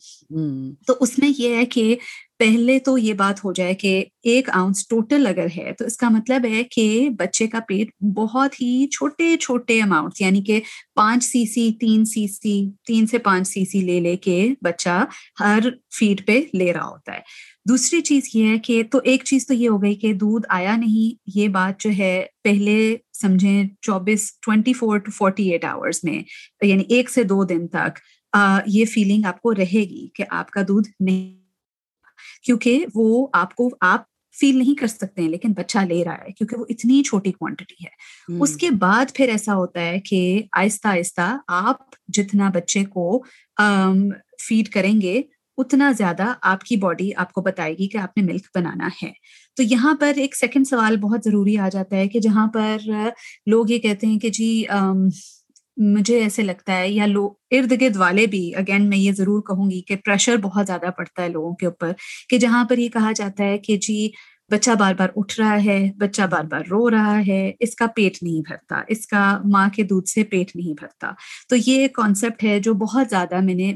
تو اس میں یہ ہے کہ پہلے تو یہ بات ہو جائے کہ ایک آؤنس ٹوٹل اگر ہے تو اس کا مطلب ہے کہ بچے کا پیٹ بہت ہی چھوٹے چھوٹے اماؤنٹ یعنی کہ پانچ سی سی تین سی سی تین سے پانچ سی سی لے لے کے بچہ ہر فیڈ پہ لے رہا ہوتا ہے۔ دوسری چیز یہ ہے کہ تو ایک چیز تو یہ ہو گئی کہ دودھ آیا نہیں، یہ بات جو ہے پہلے سمجھیں چوبیس twenty four to forty eight hours میں یعنی ایک سے دو دن تک یہ فیلنگ آپ کو رہے گی کہ آپ کا دودھ نہیں کیونکہ وہ آپ کو آپ فیل نہیں کر سکتے ہیں لیکن بچہ لے رہا ہے کیونکہ وہ اتنی چھوٹی کوانٹٹی ہے۔ اس کے بعد پھر ایسا ہوتا ہے کہ آہستہ آہستہ آپ جتنا بچے کو فیڈ کریں گے اتنا زیادہ آپ کی باڈی آپ کو بتائے گی کہ آپ نے ملک بنانا ہے۔ تو یہاں پر ایک سیکنڈ سوال بہت ضروری آ جاتا ہے کہ جہاں پر لوگ یہ کہتے ہیں کہ جی مجھے ایسے لگتا ہے، یا لوگ ارد گرد والے بھی اگین میں یہ ضرور کہوں گی کہ پریشر بہت زیادہ پڑتا ہے لوگوں کے اوپر کہ جہاں پر یہ کہا جاتا ہے کہ جی بچہ بار بار اٹھ رہا ہے، بچہ بار بار رو رہا ہے، اس کا پیٹ نہیں بھرتا، اس کا ماں کے دودھ سے پیٹ نہیں بھرتا۔ تو یہ کانسیپٹ ہے جو بہت زیادہ میں نے،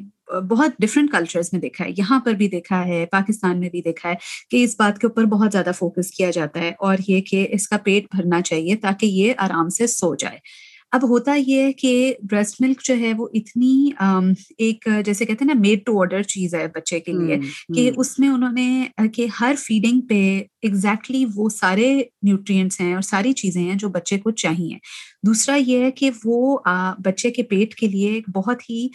بہت ڈفرینٹ کلچرز میں دیکھا ہے، یہاں پر بھی دیکھا ہے، پاکستان میں بھی دیکھا ہے کہ اس بات کے اوپر بہت زیادہ فوکس کیا جاتا ہے اور یہ کہ اس کا پیٹ بھرنا چاہیے تاکہ یہ آرام سے سو جائے۔ اب ہوتا یہ ہے کہ بریسٹ ملک جو ہے وہ اتنی ایک جیسے کہتے ہیں نا میڈ ٹو آرڈر چیز ہے بچے کے لیے کہ اس میں انہوں نے کہ ہر فیڈنگ پہ ایگزیکٹلی وہ سارے نیوٹرینٹس ہیں اور ساری چیزیں ہیں جو بچے کو چاہیے۔ دوسرا یہ ہے کہ وہ بچے کے پیٹ کے لیے ایک بہت ہی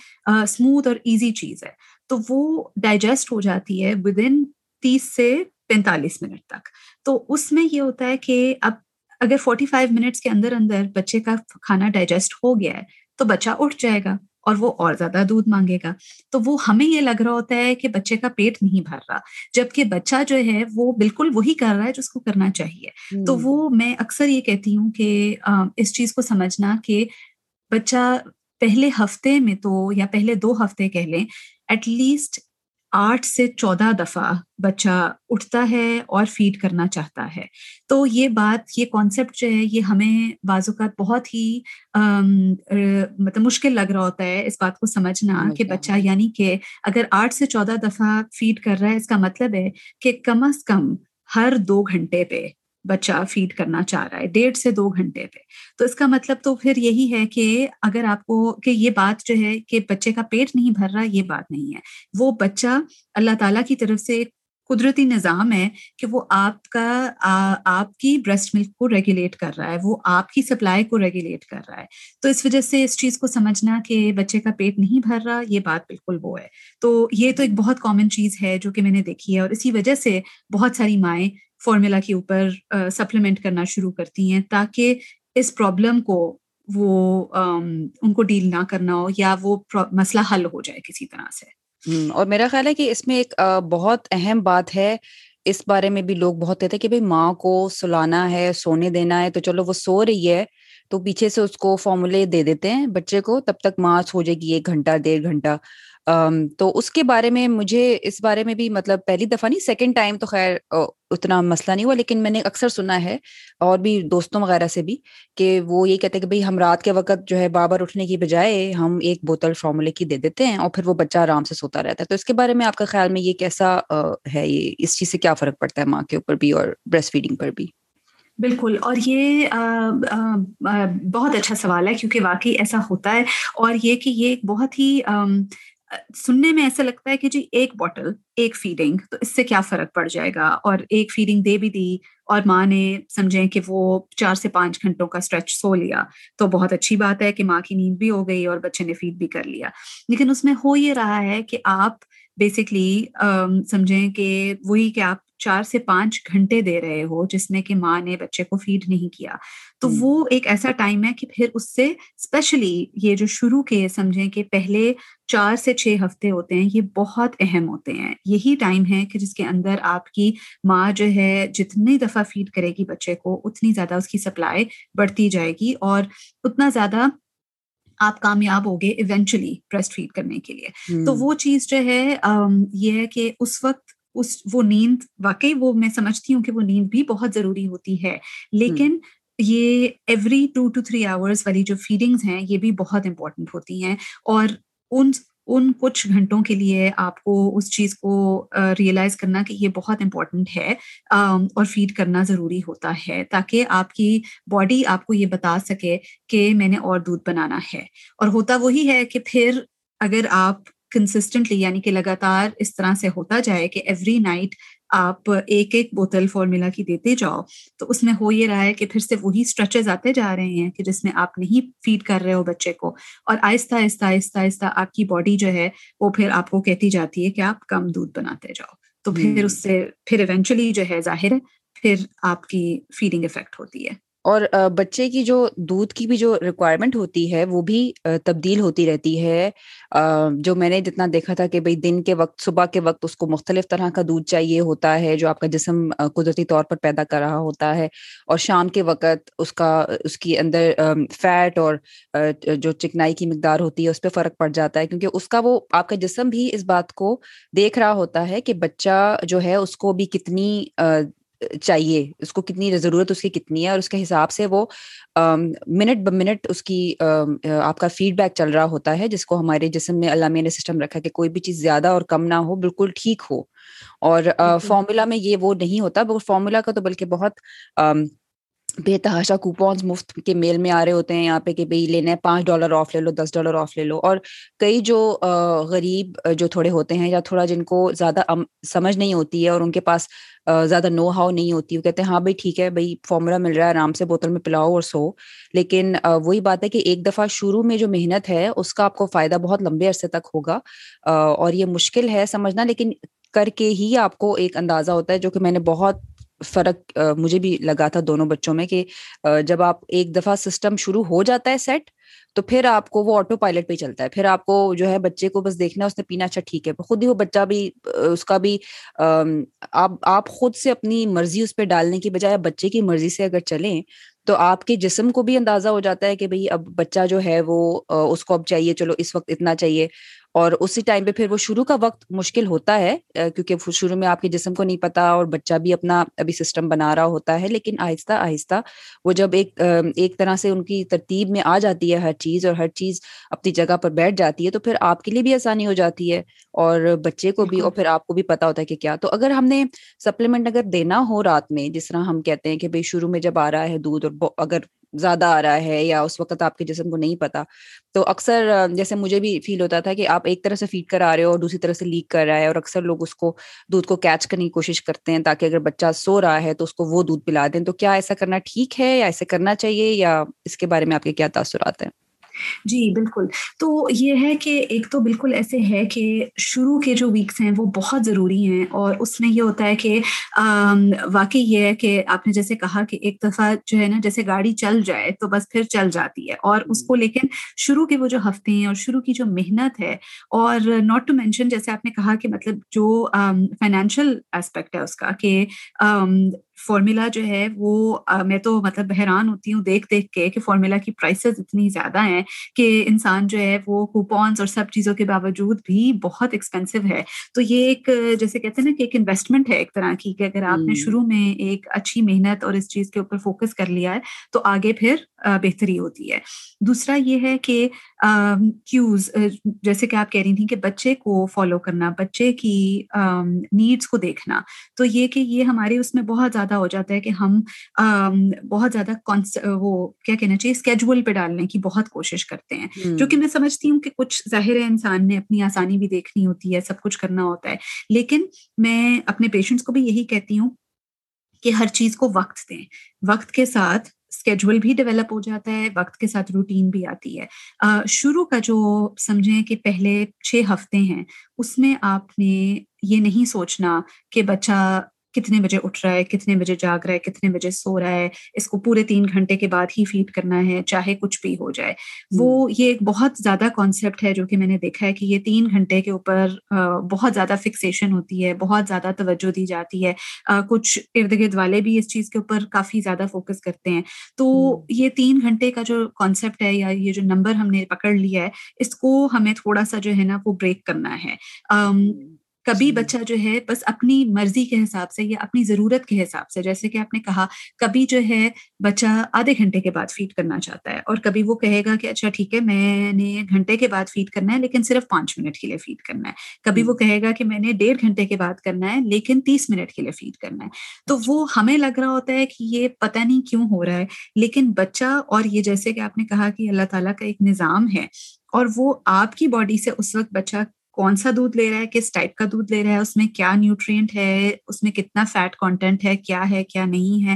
اسموتھ اور ایزی چیز ہے۔ تو وہ ڈائجسٹ ہو جاتی ہے ود ان تیس سے پینتالیس منٹ تک۔ تو اس میں یہ ہوتا ہے کہ اب اگر فورٹی فائیو منٹس کے اندر اندر بچے کا کھانا ڈائجسٹ ہو گیا ہے تو بچہ اٹھ جائے گا اور وہ اور زیادہ دودھ مانگے گا۔ تو وہ ہمیں یہ لگ رہا ہوتا ہے کہ بچے کا پیٹ نہیں بھر رہا جبکہ بچہ جو ہے وہ بالکل وہی کر رہا ہے جس کو کرنا چاہیے۔ تو وہ میں اکثر یہ کہتی ہوں کہ اس چیز کو سمجھنا کہ بچہ پہلے ہفتے میں تو یا پہلے دو ہفتے کہہ لیں ایٹ لیسٹ آٹھ سے چودہ دفعہ بچہ اٹھتا ہے اور فیڈ کرنا چاہتا ہے۔ تو یہ بات یہ کانسیپٹ جو ہے یہ ہمیں بعض اوقات بہت ہی مطلب مشکل لگ رہا ہوتا ہے اس بات کو سمجھنا کہ بچہ یعنی کہ اگر آٹھ سے چودہ دفعہ فیڈ کر رہا ہے اس کا مطلب ہے کہ کم از کم ہر دو گھنٹے پہ بچہ فیڈ کرنا چاہ رہا ہے، ڈیڑھ سے دو گھنٹے پہ۔ تو اس کا مطلب تو پھر یہی ہے کہ اگر آپ کو کہ یہ بات جو ہے کہ بچے کا پیٹ نہیں بھر رہا، یہ بات نہیں ہے۔ وہ بچہ اللہ تعالیٰ کی طرف سے قدرتی نظام ہے کہ وہ آپ کا آپ کی بریسٹ ملک کو ریگولیٹ کر رہا ہے، وہ آپ کی سپلائی کو ریگولیٹ کر رہا ہے۔ تو اس وجہ سے اس چیز کو سمجھنا کہ بچے کا پیٹ نہیں بھر رہا، یہ بات بالکل وہ ہے۔ تو یہ تو ایک بہت کامن چیز ہے جو کہ میں نے دیکھی ہے اور اسی وجہ سے بہت ساری مائیں فارمولا کے اوپر سپلیمنٹ کرنا شروع کرتی ہیں تاکہ اس پرابلم کو وہ ان کو ڈیل نہ کرنا ہو یا وہ مسئلہ حل ہو جائے کسی طرح سے۔ اور میرا خیال ہے کہ اس میں ایک بہت اہم بات ہے۔ اس بارے میں بھی لوگ بہت کہتے ہیں کہ بھائی ماں کو سلانا ہے، سونے دینا ہے، تو چلو وہ سو رہی ہے تو پیچھے سے اس کو فارمولے دے دیتے ہیں بچے کو، تب تک ماں سو جائے گی ایک گھنٹہ، ڈیڑھ گھنٹہ۔ تو اس کے بارے میں مجھے اس بارے میں بھی مطلب پہلی دفعہ نہیں سیکنڈ ٹائم تو خیر اتنا مسئلہ نہیں ہوا، لیکن میں نے اکثر سنا ہے اور بھی دوستوں وغیرہ سے بھی کہ وہ یہ کہتے ہیں کہ بھائی ہم رات کے وقت جو ہے بابر اٹھنے کی بجائے ہم ایک بوتل فارمولے کی دے دیتے ہیں اور پھر وہ بچہ آرام سے سوتا رہتا ہے۔ تو اس کے بارے میں آپ کا خیال میں یہ کیسا ہے یہ، اس چیز سے کیا فرق پڑتا ہے ماں کے اوپر بھی اور بریسٹ فیڈنگ پر بھی؟ بالکل، اور یہ بہت اچھا سوال ہے کیونکہ واقعی ایسا ہوتا ہے اور یہ کہ یہ ایک بہت ہی سننے میں ایسا لگتا ہے کہ جی ایک بوٹل، ایک فیڈنگ تو اس سے کیا فرق پڑ جائے گا؟ اور ایک فیڈنگ دے بھی دی اور ماں نے سمجھیں کہ وہ چار سے پانچ گھنٹوں کا اسٹریچ سو لیا، تو بہت اچھی بات ہے کہ ماں کی نیند بھی ہو گئی اور بچے نے فیڈ بھی کر لیا۔ لیکن اس میں ہو یہ رہا ہے کہ آپ بیسکلی سمجھیں کہ وہی کہ آپ چار سے پانچ گھنٹے دے رہے ہو جس میں کہ ماں نے بچے کو فیڈ نہیں کیا۔ تو وہ ایک ایسا ٹائم ہے کہ پھر اس سے اسپیشلی یہ جو شروع کے سمجھیں کہ پہلے چار سے چھ ہفتے ہوتے ہیں یہ بہت اہم ہوتے ہیں۔ یہی ٹائم ہے کہ جس کے اندر آپ کی ماں جو ہے جتنی دفعہ فیڈ کرے گی بچے کو اتنی زیادہ اس کی سپلائی بڑھتی جائے گی اور اتنا زیادہ آپ کامیاب ہوگے ایونچولی بریسٹ فیڈ کرنے کے لیے۔ تو وہ چیز جو ہے یہ ہے کہ اس وقت اس وہ نیند واقعی وہ میں سمجھتی ہوں کہ وہ نیند بھی بہت ضروری ہوتی ہے۔ لیکن یہ every two to three hours والی جو فیڈنگس ہیں یہ بھی بہت امپورٹنٹ ہوتی ہیں۔ اور ان ان کچھ گھنٹوں کے لیے آپ کو اس چیز کو ریئلائز کرنا کہ یہ بہت امپورٹنٹ ہے اور فیڈ کرنا ضروری ہوتا ہے تاکہ آپ کی باڈی آپ کو یہ بتا سکے کہ میں نے اور دودھ بنانا ہے۔ اور ہوتا وہی ہے کہ پھر اگر آپ کنسسٹنٹلی یعنی کہ لگاتار اس طرح سے ہوتا جائے کہ ایوری نائٹ آپ ایک ایک بوتل فارمولا کی دیتے جاؤ تو اس میں ہو یہ رہا ہے کہ پھر سے وہی اسٹریچز آتے جا رہے ہیں کہ جس میں آپ نہیں فیڈ کر رہے ہو بچے کو۔ اور آہستہ آہستہ آہستہ آہستہ آپ کی باڈی جو ہے وہ پھر آپ کو کہتی جاتی ہے کہ آپ کم دودھ بناتے جاؤ۔ تو پھر اس سے پھر ایونچولی جو ہے ظاہر ہے پھر آپ کی فیڈنگ افیکٹ ہوتی ہے۔ اور بچے کی جو دودھ کی بھی جو ریکوائرمنٹ ہوتی ہے، وہ بھی تبدیل ہوتی رہتی ہے۔ جو میں نے جتنا دیکھا تھا کہ بھائی دن کے وقت، صبح کے وقت اس کو مختلف طرح کا دودھ چاہیے ہوتا ہے، جو آپ کا جسم قدرتی طور پر پیدا کر رہا ہوتا ہے، اور شام کے وقت اس کا، اس کی اندر فیٹ اور جو چکنائی کی مقدار ہوتی ہے، اس پہ فرق پڑ جاتا ہے۔ کیونکہ اس کا وہ، آپ کا جسم بھی اس بات کو دیکھ رہا ہوتا ہے کہ بچہ جو ہے، اس کو بھی کتنی چاہیے۔ اس کو کتنی ضرورت اس کی کتنی ہے اور اس کے حساب سے وہ منٹ ب منٹ اس کی آپ کا فیڈ بیک چل رہا ہوتا ہے جس کو ہمارے جسم میں علامہ نے سسٹم رکھا کہ کوئی بھی چیز زیادہ اور کم نہ ہو بالکل ٹھیک ہو۔ اور فارمولا میں یہ وہ نہیں ہوتا فارمولا کا تو بلکہ بہت بے تحاشا کوپونس مفت کے میل میں آ رہے ہوتے ہیں یہاں پہ کہ بھائی لینا ہے پانچ ڈالر آف لے لو، دس ڈالر آف لے لو۔ اور کئی جو غریب جو تھوڑے ہوتے ہیں یا تھوڑا جن کو زیادہ سمجھ نہیں ہوتی ہے اور ان کے پاس زیادہ نو ہاؤ نہیں ہوتی، وہ کہتے ہیں ہاں بھائی ٹھیک ہے بھائی فارمولا مل رہا ہے، آرام سے بوتل میں پلاؤ اور سو۔ لیکن وہی بات ہے کہ ایک دفعہ شروع میں جو محنت ہے، اس کا آپ کو فائدہ بہت لمبے عرصے تک ہوگا۔ اور یہ مشکل ہے سمجھنا، لیکن کر کے ہی آپ کو ایک اندازہ ہوتا ہے، جو کہ میں نے بہت فرق مجھے بھی لگا تھا دونوں بچوں میں کہ جب آپ ایک دفعہ سسٹم شروع ہو جاتا ہے سیٹ، تو پھر آپ کو وہ آٹو پائلٹ پہ چلتا ہے۔ پھر آپ کو جو ہے بچے کو بس دیکھنا اس نے پینا اچھا ٹھیک ہے۔ خود ہی وہ بچہ بھی اس کا بھی آپ آپ خود سے اپنی مرضی اس پہ ڈالنے کی بجائے، بچے کی مرضی سے اگر چلیں، تو آپ کے جسم کو بھی اندازہ ہو جاتا ہے کہ بھائی اب بچہ جو ہے وہ اس کو اب چاہیے، چلو اس وقت اتنا چاہیے۔ اور اسی ٹائم پہ پھر وہ شروع کا وقت مشکل ہوتا ہے کیونکہ شروع میں آپ کے جسم کو نہیں پتا اور بچہ بھی اپنا ابھی سسٹم بنا رہا ہوتا ہے لیکن آہستہ آہستہ وہ جب ایک ایک طرح سے ان کی ترتیب میں آ جاتی ہے ہر چیز اور ہر چیز اپنی جگہ پر بیٹھ جاتی ہے تو پھر آپ کے لیے بھی آسانی ہو جاتی ہے اور بچے کو بھی اور پھر آپ کو بھی پتا ہوتا ہے کہ کیا۔ تو اگر ہم نے سپلیمنٹ اگر دینا ہو رات میں جس طرح ہم کہتے ہیں کہ بھائی شروع میں جب آ رہا ہے دودھ اور اگر زیادہ آ رہا ہے یا اس وقت آپ کے جسم کو نہیں پتا۔ تو اکثر، جیسے مجھے بھی فیل ہوتا تھا کہ آپ ایک طرح سے فیڈ کر آ رہے ہو اور دوسری طرح سے لیک کر رہا ہے اور اکثر لوگ اس کو دودھ کو کیچ کرنے کی کوشش کرتے ہیں تاکہ اگر بچہ سو رہا ہے تو اس کو وہ دودھ پلا دیں۔ تو کیا ایسا کرنا ٹھیک ہے یا ایسے کرنا چاہیے یا اس کے بارے میں آپ کے کیا تاثرات ہیں؟ جی بالکل۔ تو یہ ہے کہ ایک تو بالکل ایسے ہے کہ شروع کے جو ویکس ہیں وہ بہت ضروری ہیں اور اس میں یہ ہوتا ہے کہ واقعی یہ ہے کہ آپ نے جیسے کہا کہ ایک دفعہ جو ہے نا، جیسے گاڑی چل جائے تو بس پھر چل جاتی ہے اور اس کو لیکن شروع کے وہ جو ہفتے ہیں اور شروع کی جو محنت ہے اور ناٹ ٹو مینشن جیسے آپ نے کہا کہ مطلب جو فائنینشیل اسپیکٹ ہے اس کا کہ فارمولا جو ہے وہ میں تو مطلب حیران ہوتی ہوں دیکھ دیکھ کے کہ فارمولا کی پرائسز اتنی زیادہ ہیں کہ انسان جو ہے وہ کوپونس اور سب چیزوں کے باوجود بھی بہت ایکسپینسو ہے۔ تو یہ ایک جیسے کہتے ہیں نا کہ ایک انویسٹمنٹ ہے ایک طرح کی کہ اگر آپ نے شروع میں ایک اچھی محنت اور اس چیز کے اوپر فوکس کر لیا ہے تو آگے پھر بہتری ہوتی ہے۔ دوسرا یہ ہے کہ کیوز جیسے کہ آپ کہہ رہی تھیں کہ بچے کو فالو کرنا بچے کی نیڈس کو دیکھنا۔ تو یہ کہ یہ ہمارے اس میں بہت زیادہ ہو جاتا ہے کہ ہم بہت زیادہ وہ کیا کہنا چاہیے اسکیجول پہ ڈالنے کی بہت کوشش کرتے ہیں۔ جو کہ میں سمجھتی ہوں کہ کچھ ظاہر انسان نے اپنی آسانی بھی دیکھنی ہوتی ہے سب کچھ کرنا ہوتا ہے۔ لیکن میں اپنے پیشنٹس کو بھی یہی کہتی ہوں کہ ہر چیز کو وقت دیں۔ وقت کے ساتھ اسکیجول بھی ڈیولپ ہو جاتا ہے وقت کے ساتھ روٹین بھی آتی ہے۔ شروع کا جو سمجھیں کہ پہلے چھ ہفتے ہیں اس میں آپ نے یہ نہیں سوچنا کہ بچہ کتنے بجے اٹھ رہا ہے کتنے بجے جاگ رہا ہے کتنے بجے سو رہا ہے اس کو پورے تین گھنٹے کے بعد ہی فیڈ کرنا ہے چاہے کچھ بھی ہو جائے۔ وہ یہ ایک بہت زیادہ کانسیپٹ ہے جو کہ میں نے دیکھا ہے کہ یہ تین گھنٹے کے اوپر بہت زیادہ فکسیشن ہوتی ہے بہت زیادہ توجہ دی جاتی ہے۔ کچھ ارد گرد والے بھی اس چیز کے اوپر کافی زیادہ فوکس کرتے ہیں۔ تو یہ تین گھنٹے کا جو کانسیپٹ ہے یا یہ جو نمبر ہم نے پکڑ لیا ہے اس کو ہمیں تھوڑا سا جو ہے نا وہ بریک کرنا ہے۔ کبھی بچہ جو ہے بس اپنی مرضی کے حساب سے یا اپنی ضرورت کے حساب سے جیسے کہ آپ نے کہا کبھی جو ہے بچہ آدھے گھنٹے کے بعد فیڈ کرنا چاہتا ہے اور کبھی وہ کہے گا کہ اچھا ٹھیک ہے میں نے گھنٹے کے بعد فیڈ کرنا ہے لیکن صرف پانچ منٹ کے لیے فیڈ کرنا ہے۔ کبھی وہ کہے گا کہ میں نے ڈیڑھ گھنٹے کے بعد کرنا ہے لیکن تیس منٹ کے لیے فیڈ کرنا ہے۔ تو وہ ہمیں لگ رہا ہوتا ہے کہ یہ پتہ نہیں کیوں ہو رہا ہے لیکن بچہ اور یہ جیسے کہ آپ نے کہا کہ اللہ تعالیٰ کا ایک نظام ہے اور وہ آپ کی باڈی سے اس وقت بچہ کون سا دودھ لے رہا ہے، کس ٹائپ کا دودھ لے رہا ہے، اس میں کیا نیوٹرینٹ ہے، اس میں کتنا فیٹ کانٹینٹ ہے، کیا ہے، کیا نہیں ہے،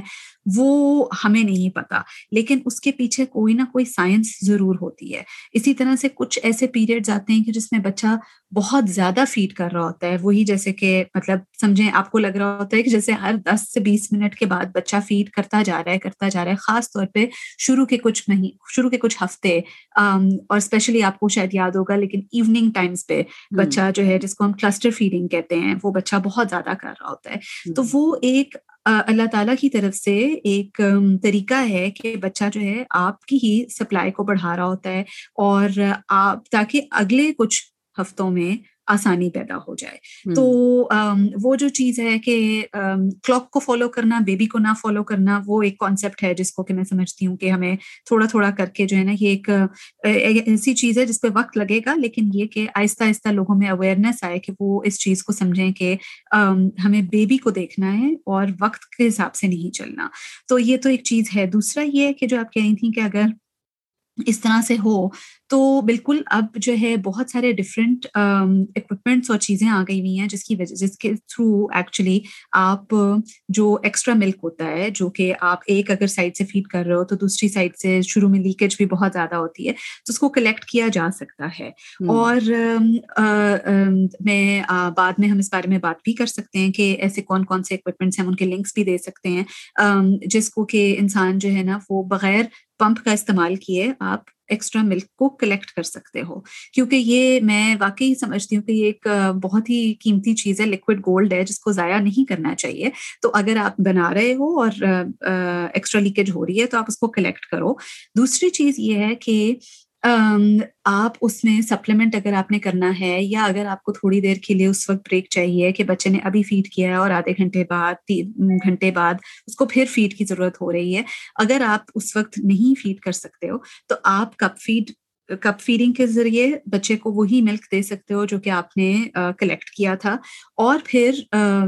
وہ ہمیں نہیں پتا۔ لیکن اس کے پیچھے کوئی نہ کوئی سائنس ضرور ہوتی ہے۔ اسی طرح سے کچھ ایسے پیریڈ آتے ہیں کہ جس میں بچہ بہت زیادہ فیڈ کر رہا ہوتا ہے۔ وہی جیسے کہ مطلب سمجھیں آپ کو لگ رہا ہوتا ہے کہ جیسے ہر دس سے بیس منٹ کے بعد بچہ فیڈ کرتا جا رہا ہے کرتا جا رہا ہے خاص طور پہ شروع کے کچھ مہینے شروع کے کچھ ہفتے اور اسپیشلی آپ کو شاید یاد ہوگا لیکن ایوننگ ٹائمس پہ بچہ جو ہے جس کو ہم کلسٹر فیڈنگ کہتے ہیں وہ بچہ بہت زیادہ کر رہا ہوتا ہے۔ تو وہ ایک اللہ تعالیٰ کی طرف سے ایک طریقہ ہے کہ بچہ جو ہے آپ کی ہی سپلائی کو بڑھا رہا ہوتا ہے اور آپ تاکہ اگلے کچھ ہفتوں میں آسانی پیدا ہو جائے۔ تو وہ جو چیز ہے کہ کلاک کو فالو کرنا بیبی کو نہ فالو کرنا وہ ایک کانسیپٹ ہے جس کو کہ میں سمجھتی ہوں کہ ہمیں تھوڑا تھوڑا کر کے جو ہے نا یہ ایک ایسی چیز ہے جس پہ وقت لگے گا لیکن یہ کہ آہستہ آہستہ لوگوں میں اویئرنیس آئے کہ وہ اس چیز کو سمجھیں کہ ہمیں بیبی کو دیکھنا ہے اور وقت کے حساب سے نہیں چلنا۔ تو یہ تو ایک چیز ہے۔ دوسرا یہ کہ جو آپ کہہ رہی تھیں کہ اگر اس طرح سے ہو تو بالکل اب جو ہے بہت سارے ڈفرینٹ اکوپمنٹس اور چیزیں آ گئی ہوئی ہیں جس کی وجہ جس کے تھرو ایکچولی آپ جو ایکسٹرا ملک ہوتا ہے جو کہ آپ ایک اگر سائڈ سے فیڈ کر رہے ہو تو دوسری سائڈ سے شروع میں لیکیج بھی بہت زیادہ ہوتی ہے تو اس کو کلیکٹ کیا جا سکتا ہے۔ اور میں بعد میں ہم اس بارے میں بات بھی کر سکتے ہیں کہ ایسے کون کون سے اکوپمنٹس ہیں ان کے لنکس بھی دے سکتے ہیں۔ جس کو کہ انسان جو ہے نا وہ بغیر پمپ کا استعمال کیے آپ ایکسٹرا ملک کو کلیکٹ کر سکتے ہو۔ کیونکہ یہ میں واقعی سمجھتی ہوں کہ یہ ایک بہت ہی قیمتی چیز ہے لکوڈ گولڈ ہے، جس کو ضائع نہیں کرنا چاہیے۔ تو اگر آپ بنا رہے ہو اور ایکسٹرا لیکیج ہو رہی ہے تو آپ اس کو کلیکٹ کرو۔ دوسری چیز یہ ہے کہ آپ اس میں سپلیمنٹ اگر آپ نے کرنا ہے یا اگر آپ کو تھوڑی دیر کے لیے اس وقت بریک چاہیے کہ بچے نے ابھی فیڈ کیا ہے اور آدھے گھنٹے بعد، تین گھنٹے بعد اس کو پھر فیڈ کی ضرورت ہو رہی ہے، اگر آپ اس وقت نہیں فیڈ کر سکتے ہو، تو آپ کب فیڈ کپ فیڈنگ کے ذریعے بچے کو وہی ملک دے سکتے ہو جو کہ آپ نے کلیکٹ کیا تھا۔ اور پھر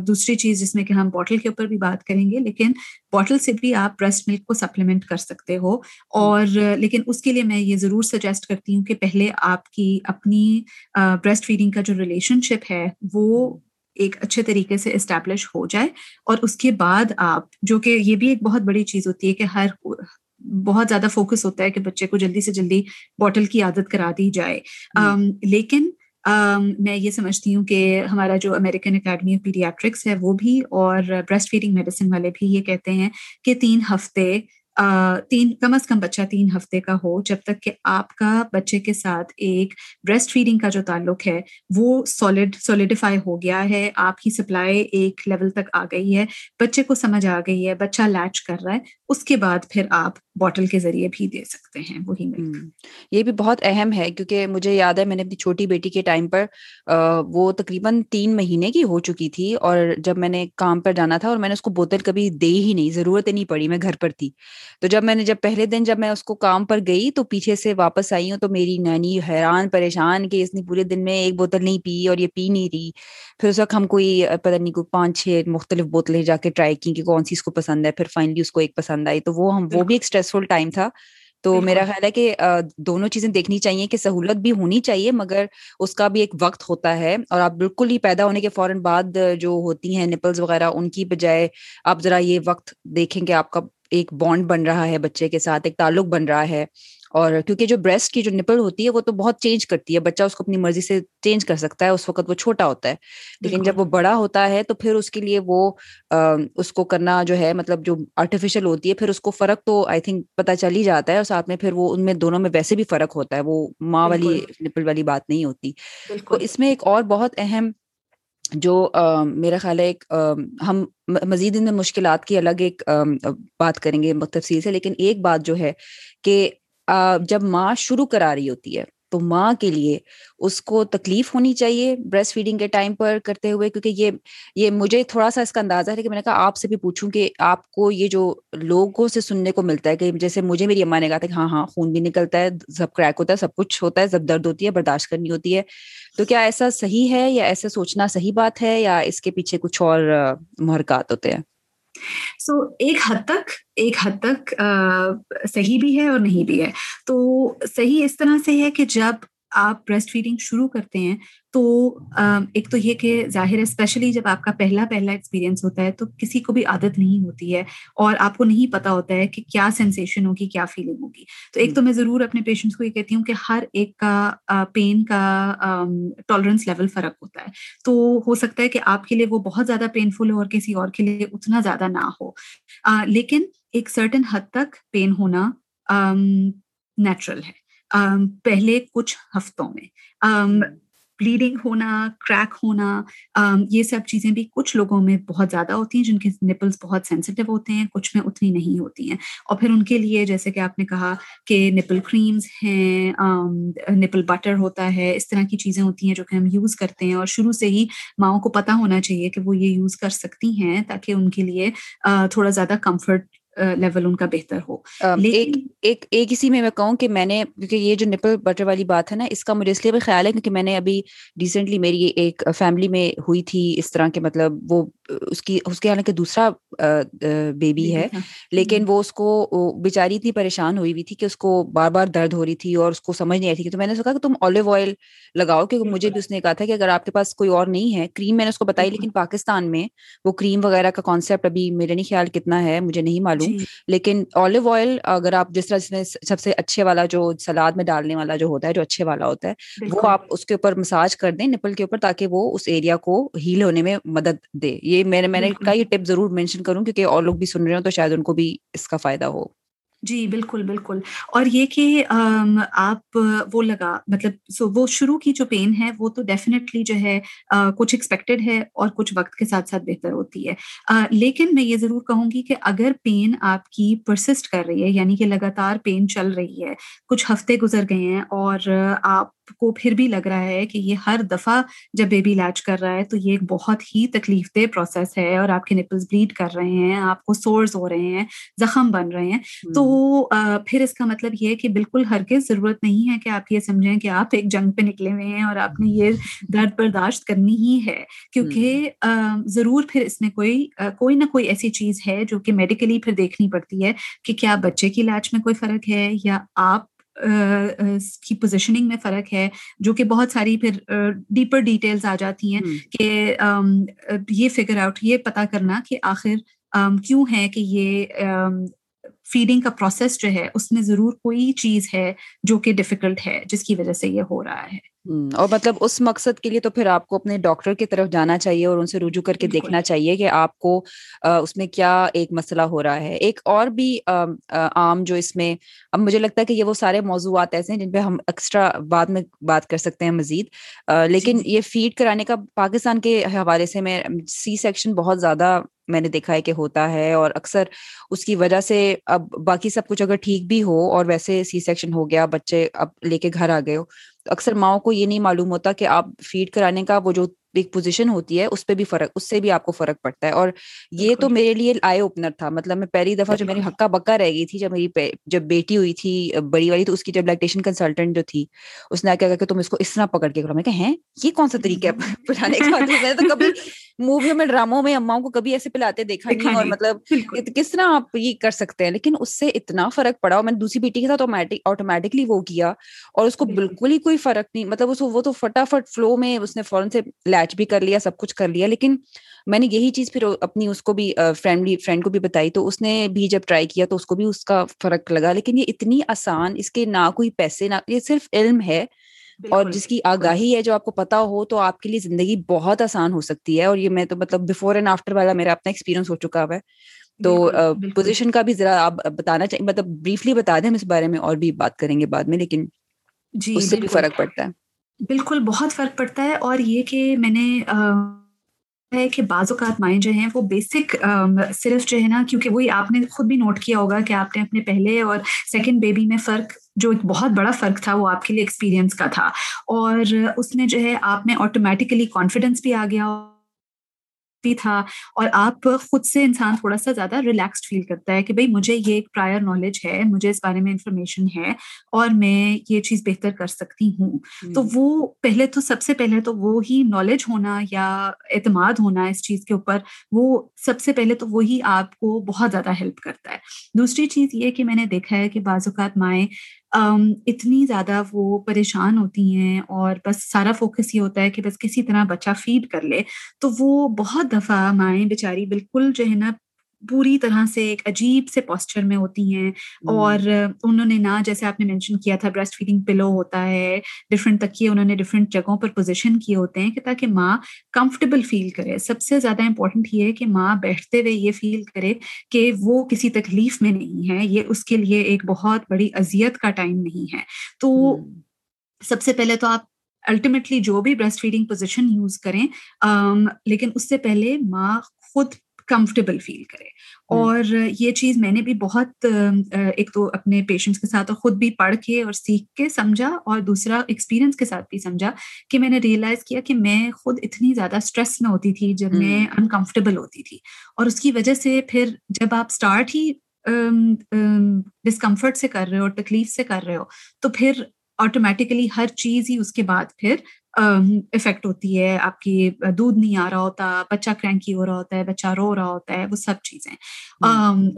دوسری چیز جس میں کہ ہم بوٹل کے اوپر بھی بات کریں گے، لیکن بوٹل سے بھی آپ بریسٹ ملک کو سپلیمنٹ کر سکتے ہو۔ اور لیکن اس کے لیے میں یہ ضرور سجیسٹ کرتی ہوں کہ پہلے آپ کی اپنی بریسٹ فیڈنگ کا جو ریلیشن شپ ہے، وہ ایک اچھے طریقے سے اسٹیبلش ہو جائے۔ اور اس کے بعد آپ، جو کہ یہ بھی ایک بہت بڑی چیز ہوتی ہے کہ ہر بہت زیادہ فوکس ہوتا ہے کہ بچے کو جلدی سے جلدی بوٹل کی عادت کرا دی جائے۔ لیکن میں یہ سمجھتی ہوں کہ ہمارا جو امیریکن اکیڈمی آف پیڈیاٹرکس ہے وہ بھی اور بریسٹ فیڈنگ میڈیسن والے بھی یہ کہتے ہیں کہ تین ہفتے تین کم از کم بچہ تین ہفتے کا ہو جب تک کہ آپ کا بچے کے ساتھ ایک بریسٹ فیڈنگ کا جو تعلق ہے وہ سالڈ سولیڈیفائی ہو گیا ہے آپ کی سپلائی ایک لیول تک آ گئی ہے بچے کو سمجھ آ گئی ہے بچہ لیچ کر رہا ہے اس کے بعد پھر آپ بوٹل کے ذریعے بھی دے سکتے ہیں وہی یہ بھی بہت اہم ہے کیونکہ مجھے یاد ہے میں نے اپنی چھوٹی بیٹی کے ٹائم پر وہ تقریباً تین مہینے کی ہو چکی تھی اور جب میں نے کام پر جانا تھا اور میں نے اس کو بوتل کبھی دے ہی نہیں ضرورت ہی نہیں پڑی میں گھر پر تھی۔ تو جب میں نے جب پہلے دن جب میں اس کو کام پر گئی تو پیچھے سے واپس آئی ہوں تو میری نانی حیران پریشان کہ اس نے پورے دن میں ایک بوتل نہیں پی اور یہ پی نہیں رہی۔ پھر اس وقت ہم کوئی پتہ نہیں کوئی پانچ چھ مختلف بوتلیں جا کے ٹرائی کی کہ کون سی اس کو پسند ہے پھر فائنلی اس کو ایک پسند آئی تو وہ ہم وہ بھی ایک اسٹریسفل ٹائم تھا تو میرا خیال ہے کہ دونوں چیزیں دیکھنی چاہیے کہ سہولت بھی ہونی چاہیے مگر اس کا بھی ایک وقت ہوتا ہے اور آپ بالکل ہی پیدا ہونے کے فوراً بعد جو ہوتی ہیں نپلز وغیرہ ان کی بجائے آپ ذرا یہ وقت دیکھیں کہ آپ کا ایک بانڈ بن رہا ہے بچے کے ساتھ ایک تعلق بن رہا ہے اور کیونکہ جو بریسٹ کی جو نپل ہوتی ہے وہ تو بہت چینج کرتی ہے بچہ اس کو اپنی مرضی سے چینج کر سکتا ہے اس وقت وہ چھوٹا ہوتا ہے۔ لیکن جب وہ بڑا ہوتا ہے تو پھر اس کے لیے وہ اس کو کرنا جو ہے مطلب جو آرٹیفیشل ہوتی ہے پھر اس کو فرق تو آئی تھنک پتا چل ہی جاتا ہے اور ساتھ میں پھر وہ ان میں دونوں میں ویسے بھی فرق ہوتا ہے وہ ماں والی نپل والی بات نہیں ہوتی۔ تو اس میں ایک اور بہت اہم جو میرا خیال ہے ایک ہم مزید ان مشکلات کی الگ ایک بات کریں گے تفصیل سے لیکن ایک بات جو ہے کہ جب ماں شروع کرا رہی ہوتی ہے، تو ماں کے لیے اس کو تکلیف ہونی چاہیے بریسٹ فیڈنگ کے ٹائم پر کرتے ہوئے، کیونکہ یہ یہ مجھے تھوڑا سا اس کا اندازہ ہے کہ میں نے کہا آپ سے بھی پوچھوں کہ آپ کو یہ جو لوگوں سے سننے کو ملتا ہے کہ جیسے مجھے میری اماں نے کہا تھا کہ ہاں ہاں خون بھی نکلتا ہے، سب کریک ہوتا ہے، سب کچھ ہوتا ہے، سب درد ہوتی ہے، برداشت کرنی ہوتی ہے۔ تو کیا ایسا صحیح ہے یا ایسا سوچنا صحیح بات ہے یا اس کے پیچھے کچھ اور محرکات ہوتے ہیں؟ سو ایک حد تک، ایک حد تک صحیح بھی ہے اور نہیں بھی ہے۔ تو صحیح اس طرح سے ہے کہ جب آپ بریسٹ فیڈنگ شروع کرتے ہیں تو ایک تو یہ کہ ظاہر ہے اسپیشلی جب آپ کا پہلا پہلا ایکسپیرینس ہوتا ہے تو کسی کو بھی عادت نہیں ہوتی ہے اور آپ کو نہیں پتا ہوتا ہے کہ کیا سینسیشن ہوگی کیا فیلنگ ہوگی۔ تو ایک تو میں ضرور اپنے پیشنٹس کو یہ کہتی ہوں کہ ہر ایک کا پین کا ٹالرنس لیول فرق ہوتا ہے۔ تو ہو سکتا ہے کہ آپ کے لیے وہ بہت زیادہ پینفل ہو اور کسی اور کے لیے اتنا زیادہ نہ ہو۔ لیکن ایک سرٹن حد تک پین ہونا نیچرل ہے۔ پہلے کچھ ہفتوں میں۔ بلیڈنگ ہونا کریک ہونا یہ سب چیزیں بھی کچھ لوگوں میں بہت زیادہ ہوتی ہیں جن کے نپلس بہت سینسیٹیو ہوتے ہیں کچھ میں اتنی نہیں ہوتی ہیں۔ اور پھر ان کے لیے جیسے کہ آپ نے کہا کہ نپل کریمز ہیں نپل بٹر ہوتا ہے اس طرح کی چیزیں ہوتی ہیں جو کہ ہم یوز کرتے ہیں۔ اور شروع سے ہی ماؤں کو پتہ ہونا چاہیے کہ وہ یہ یوز کر سکتی ہیں تاکہ ان کے لیے تھوڑا زیادہ کمفرٹ لیول ان کا بہتر ہو۔ ایک ایک اسی میں میں کہوں کہ میں نے کیونکہ یہ جو نپل بٹر والی بات ہے نا اس کا مجھے اس لیے بھی خیال ہے کیونکہ میں نے ابھی ریسنٹلی میری ایک فیملی میں ہوئی تھی اس طرح کے مطلب وہ اس کی اس کے حالانکہ دوسرا بیبی ہے لیکن وہ اس کو بیچاری اتنی پریشان ہوئی ہوئی تھی کہ اس کو بار بار درد ہو رہی تھی اور اس کو سمجھ نہیں آئی تھی۔ تو میں نے کہا کہ تم آلیو آئل لگاؤ کیونکہ مجھے بھی اس نے کہا تھا کہ اگر آپ کے پاس کوئی اور نہیں ہے کریم میں نے اس کو بتائی لیکن پاکستان میں وہ کریم وغیرہ کا کانسیپٹ ابھی میرے نہیں خیال کتنا ہے مجھے نہیں معلوم۔ جی۔ لیکن آلیو آئل اگر آپ جس طرح جس میں سب سے اچھے والا جو سلاد میں ڈالنے والا جو ہوتا ہے جو اچھے والا ہوتا ہے وہ آپ اس کے اوپر مساج کر دیں نپل کے اوپر تاکہ وہ اس ایریا کو ہیل ہونے میں مدد دے۔ یہ میں نے میں نے کہا یہ ٹپ ضرور مینشن کروں کیونکہ اور لوگ بھی سن رہے ہوں تو شاید ان کو بھی اس کا فائدہ ہو۔ جی بالکل بالکل۔ اور یہ کہ آپ وہ لگا مطلب سو وہ شروع کی جو پین ہے وہ تو ڈیفینیٹلی جو ہے کچھ ایکسپیکٹڈ ہے اور کچھ وقت کے ساتھ ساتھ بہتر ہوتی ہے۔ لیکن میں یہ ضرور کہوں گی کہ اگر پین آپ کی پرسسٹ کر رہی ہے یعنی کہ لگاتار پین چل رہی ہے کچھ ہفتے گزر گئے ہیں اور آپ کو پھر بھی لگ رہا ہے کہ یہ ہر دفعہ جب بیبی لاچ کر رہا ہے تو یہ ایک بہت ہی تکلیف دہ پروسیس ہے اور آپ کے نپلز بلیڈ کر رہے ہیں آپ کو سورز ہو رہے ہیں زخم بن رہے ہیں۔ تو پھر اس کا مطلب یہ ہے کہ بالکل ہرگز ضرورت نہیں ہے کہ آپ یہ سمجھیں کہ آپ ایک جنگ پہ نکلے ہوئے ہیں اور آپ نے یہ درد برداشت کرنی ہی ہے۔ کیونکہ ضرور پھر اس میں کوئی کوئی نہ کوئی ایسی چیز ہے جو کہ میڈیکلی پھر دیکھنی پڑتی ہے کہ کیا بچے کی لاچ میں کوئی فرق ہے یا آپ کی پوزیشننگ میں فرق ہے جو کہ بہت ساری پھر ڈیپر ڈیٹیلز آ جاتی ہیں کہ یہ فگر آؤٹ یہ پتا کرنا کہ آخر کیوں ہے کہ یہ فیڈنگ کا پروسیس جو ہے اس میں ضرور کوئی چیز ہے جو کہ ڈفیکلٹ ہے جس کی وجہ سے یہ ہو رہا ہے۔ اور مطلب اس مقصد کے لیے تو پھر آپ کو اپنے ڈاکٹر کی طرف جانا چاہیے اور ان سے رجوع کر کے دیکھنا چاہیے کہ آپ کو اس میں کیا ایک مسئلہ ہو رہا ہے۔ ایک اور بھی عام جو اس میں اب مجھے لگتا ہے کہ یہ وہ سارے موضوعات ایسے ہیں جن پہ ہم ایکسٹرا بعد میں بات کر سکتے ہیں مزید۔ لیکن جی، جی۔ یہ فیڈ کرانے کا پاکستان کے حوالے سے میں سی سیکشن بہت زیادہ میں نے دیکھا ہے کہ ہوتا ہے اور اکثر اس کی وجہ سے اب باقی سب کچھ اگر ٹھیک بھی ہو اور ویسے سی سیکشن ہو گیا بچے اب لے کے گھر آ گئے ہو تو اکثر ماؤں کو یہ نہیں معلوم ہوتا کہ آپ فیڈ کرانے کا وہ جو ایک پوزیشن ہوتی ہے اس پہ بھی فرق اس سے بھی آپ کو فرق پڑتا ہے۔ اور یہ تو میرے لیے آئی اوپنر تھا۔ مطلب میں پہلی دفعہ جو میری ہکا بکا رہ گئی تھی جب میری جب بیٹی ہوئی تھی بڑی والی تو اس کی جب لیکٹیشن کنسلٹنٹ جو تھی اس نے کیا کہ تم اس کو اس طرح پکڑ کے کرو۔ میں کہ ہیں؟ یہ کون سا طریقہ ہے پلانے کا؟ میں تو کبھی موویوں میں ڈراموں میں اماؤں کو کبھی ایسے پلاتے دیکھا نہیں اور مطلب کس طرح آپ یہ کر سکتے ہیں؟ لیکن اس سے اتنا فرق پڑا اور میں نے دوسری بیٹی کے ساتھ آٹومیٹکلی وہ کیا اور اس کو بالکل۔ ہی کوئی فرق نہیں۔ مطلب اس وہ تو فٹافٹ فلو میں اس نے فوراً سے لیچ بھی کر لیا سب کچھ کر لیا لیکن میں نے یہی چیز پھر اپنی اس کو بھی فرینڈلی فرینڈ کو بھی بتائی تو اس نے بھی جب ٹرائی کیا تو اس کو بھی اس کا فرق لگا لیکن یہ اتنی آسان اس کے نہ کوئی پیسے نہ یہ صرف علم ہے اور جس کی آگاہی ہے جو آپ کو پتا ہو تو آپ کے لیے زندگی بہت آسان ہو سکتی ہے اور یہ میں تو مطلب بفور اینڈ آفٹر والا میرا اپنا ایکسپیرینس ہو چکا ہوا ہے۔ تو پوزیشن کا بھی ذرا آپ بتانا چاہیے مطلب بریفلی بتا دیں ہم اس بارے میں اور بھی بات کریں گے بعد میں لیکن جی اس سے بھی فرق پڑتا ہے۔ بالکل بہت فرق پڑتا ہے اور یہ کہ میں نے ہے کہ بعض اوقات مائیں جو ہیں وہ بیسک صرف جو ہے نا، کیونکہ وہی آپ نے خود بھی نوٹ کیا ہوگا کہ آپ نے اپنے پہلے اور سیکنڈ بیبی میں فرق، جو ایک بہت بڑا فرق تھا، وہ آپ کے لیے ایکسپیرینس کا تھا اور اس میں جو ہے آپ میں آٹومیٹیکلی کانفیڈینس بھی آ گیا بھی تھا اور آپ خود سے انسان تھوڑا سا زیادہ ریلیکسڈ فیل کرتا ہے کہ بھائی مجھے یہ ایک پرائر نالج ہے مجھے اس بارے میں انفارمیشن ہے اور میں یہ چیز بہتر کر سکتی ہوں۔ تو وہ پہلے تو سب سے پہلے تو وہ ہی نالج ہونا یا اعتماد ہونا اس چیز کے اوپر وہ سب سے پہلے تو وہی آپ کو بہت زیادہ ہیلپ کرتا ہے۔ دوسری چیز یہ کہ میں نے دیکھا ہے کہ بعض اوقات مائیں اتنی زیادہ وہ پریشان ہوتی ہیں اور بس سارا فوکس یہ ہوتا ہے کہ بس کسی طرح بچہ فیڈ کر لے، تو وہ بہت دفعہ مائیں بیچاری بالکل جو ہے نا پوری طرح سے ایک عجیب سے پوسچر میں ہوتی ہیں اور انہوں نے نہ جیسے آپ نے مینشن کیا تھا بریسٹ فیڈنگ پلو ہوتا ہے ڈفرینٹ تکیے انہوں نے ڈفرینٹ جگہوں پر پوزیشن کیے ہوتے ہیں کہ تاکہ ماں کمفرٹیبل فیل کرے۔ سب سے زیادہ امپورٹنٹ یہ ہے کہ ماں بیٹھتے ہوئے یہ فیل کرے کہ وہ کسی تکلیف میں نہیں ہے یہ اس کے لیے ایک بہت بڑی اذیت کا ٹائم نہیں ہے۔ تو سب سے پہلے تو آپ الٹیمیٹلی جو بھی بریسٹ فیڈنگ پوزیشن یوز کریں لیکن اس سے پہلے ماں خود کمفرٹیبل فیل کرے۔ اور یہ چیز میں نے بھی بہت ایک تو اپنے پیشنٹس کے ساتھ اور خود بھی پڑھ کے اور سیکھ کے سمجھا اور دوسرا ایکسپیرئنس کے ساتھ بھی سمجھا کہ میں نے ریئلائز کیا کہ میں خود اتنی زیادہ اسٹریس میں ہوتی تھی جب میں انکمفرٹیبل ہوتی تھی۔ اور اس کی وجہ سے پھر جب آپ اسٹارٹ ہی ڈسکمفرٹ سے کر رہے ہو تکلیف سے کر رہے ہو تو پھر آٹومیٹیکلی ہر چیز ہی اس کے بعد پھر افیکٹ ہوتی ہے آپ کی دودھ نہیں آ رہا ہوتا بچہ کرینکی ہو رہا ہوتا ہے بچہ رو رہا ہوتا ہے وہ سب چیزیں۔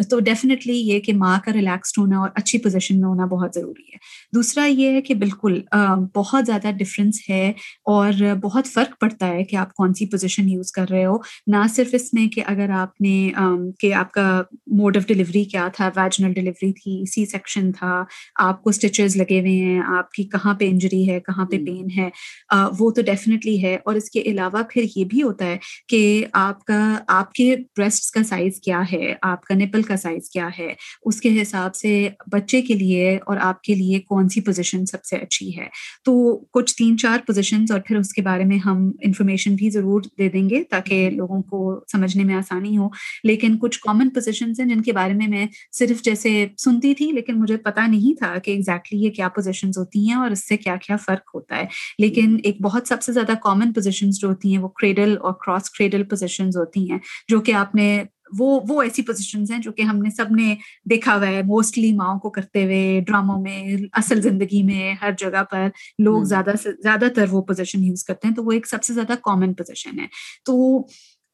تو ڈیفینیٹلی یہ کہ ماں کا ریلیکسڈ ہونا اور اچھی پوزیشن میں ہونا بہت ضروری ہے۔ دوسرا یہ ہے کہ بالکل بہت زیادہ ڈفرینس ہے اور بہت فرق پڑتا ہے کہ آپ کون سی پوزیشن یوز کر رہے ہو۔ نہ صرف اس میں کہ اگر آپ نے کہ آپ کا موڈ آف ڈلیوری کیا تھا ویجنل ڈلیوری تھی سی سیکشن تھا آپ کو اسٹیچز لگے ہوئے ہیں آپ کی کہاں پہ انجری ہے کہاں پہ پین ہے۔ وہ تو ڈیفینیٹلی ہے اور اس کے علاوہ پھر یہ بھی ہوتا ہے کہ آپ کا آپ کے بریسٹ کا سائز کیا ہے آپ کا نپل کا سائز کیا ہے اس کے حساب سے بچے کے لیے اور آپ کے لیے کون سی پوزیشن سب سے اچھی ہے۔ تو کچھ تین چار پوزیشنس اور پھر اس کے بارے میں ہم انفارمیشن بھی ضرور دے دیں گے تاکہ لوگوں کو سمجھنے میں آسانی ہو۔ لیکن کچھ کامن پوزیشنس ہیں جن کے بارے میں میں صرف جیسے سنتی تھی لیکن مجھے پتا نہیں تھا کہ ایگزیکٹلی یہ کیا پوزیشنز ہوتی ہیں اور اس سے کیا کیا فرق ہوتا ہے۔ لیکن ایک بہت سب سے زیادہ کامن پوزیشنز جو ہوتی ہیں وہ کریڈل اور کراس کریڈل پوزیشنز ہوتی ہیں جو کہ آپ نے وہ وہ ایسی پوزیشنز ہیں جو کہ ہم نے سب نے دیکھا ہوا ہے موسٹلی ماؤں کو کرتے ہوئے ڈراموں میں اصل زندگی میں ہر جگہ پر لوگ زیادہ سے زیادہ تر وہ پوزیشن یوز کرتے ہیں تو وہ ایک سب سے زیادہ کامن پوزیشن ہے۔ تو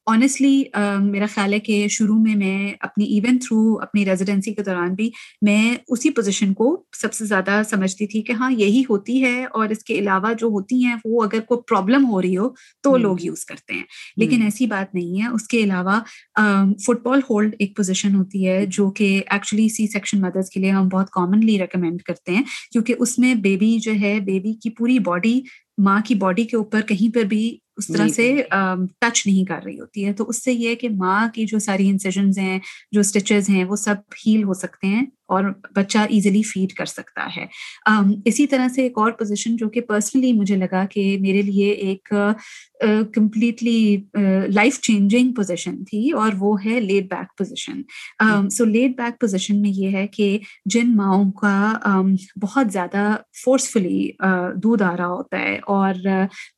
آنیسٹلی میرا خیال ہے کہ شروع میں میں اپنی ایون تھرو اپنی ریزیڈینسی کے دوران بھی میں اسی پوزیشن کو سب سے زیادہ سمجھتی تھی کہ ہاں یہی ہوتی ہے اور اس کے علاوہ جو ہوتی ہیں وہ اگر کوئی پرابلم ہو رہی ہو تو لوگ یوز کرتے ہیں۔ لیکن ایسی بات نہیں ہے۔ اس کے علاوہ فٹ بال ہولڈ ایک پوزیشن ہوتی ہے جو کہ ایکچولی سی سیکشن مدرس کے لیے ہم بہت کامنلی ریکمینڈ کرتے ہیں کیونکہ اس میں بیبی جو ہے بیبی کی پوری باڈی ماں کی باڈی کے اوپر کہیں پر بھی اس طرح سے ٹچ نہیں کر رہی ہوتی ہے۔ تو اس سے یہ کہ ماں کی جو ساری انسیجنز ہیں جو اسٹیچز ہیں وہ سب ہیل ہو سکتے ہیں اور بچہ ایزیلی فیڈ کر سکتا ہے۔ اسی طرح سے ایک اور پوزیشن جو کہ پرسنلی مجھے لگا کہ میرے لیے ایک کمپلیٹلی لائف چینجنگ پوزیشن تھی اور وہ ہے left back position so left back position میں یہ ہے کہ جن ماؤں کا بہت زیادہ فورسفلی دودھ آ رہا ہوتا ہے اور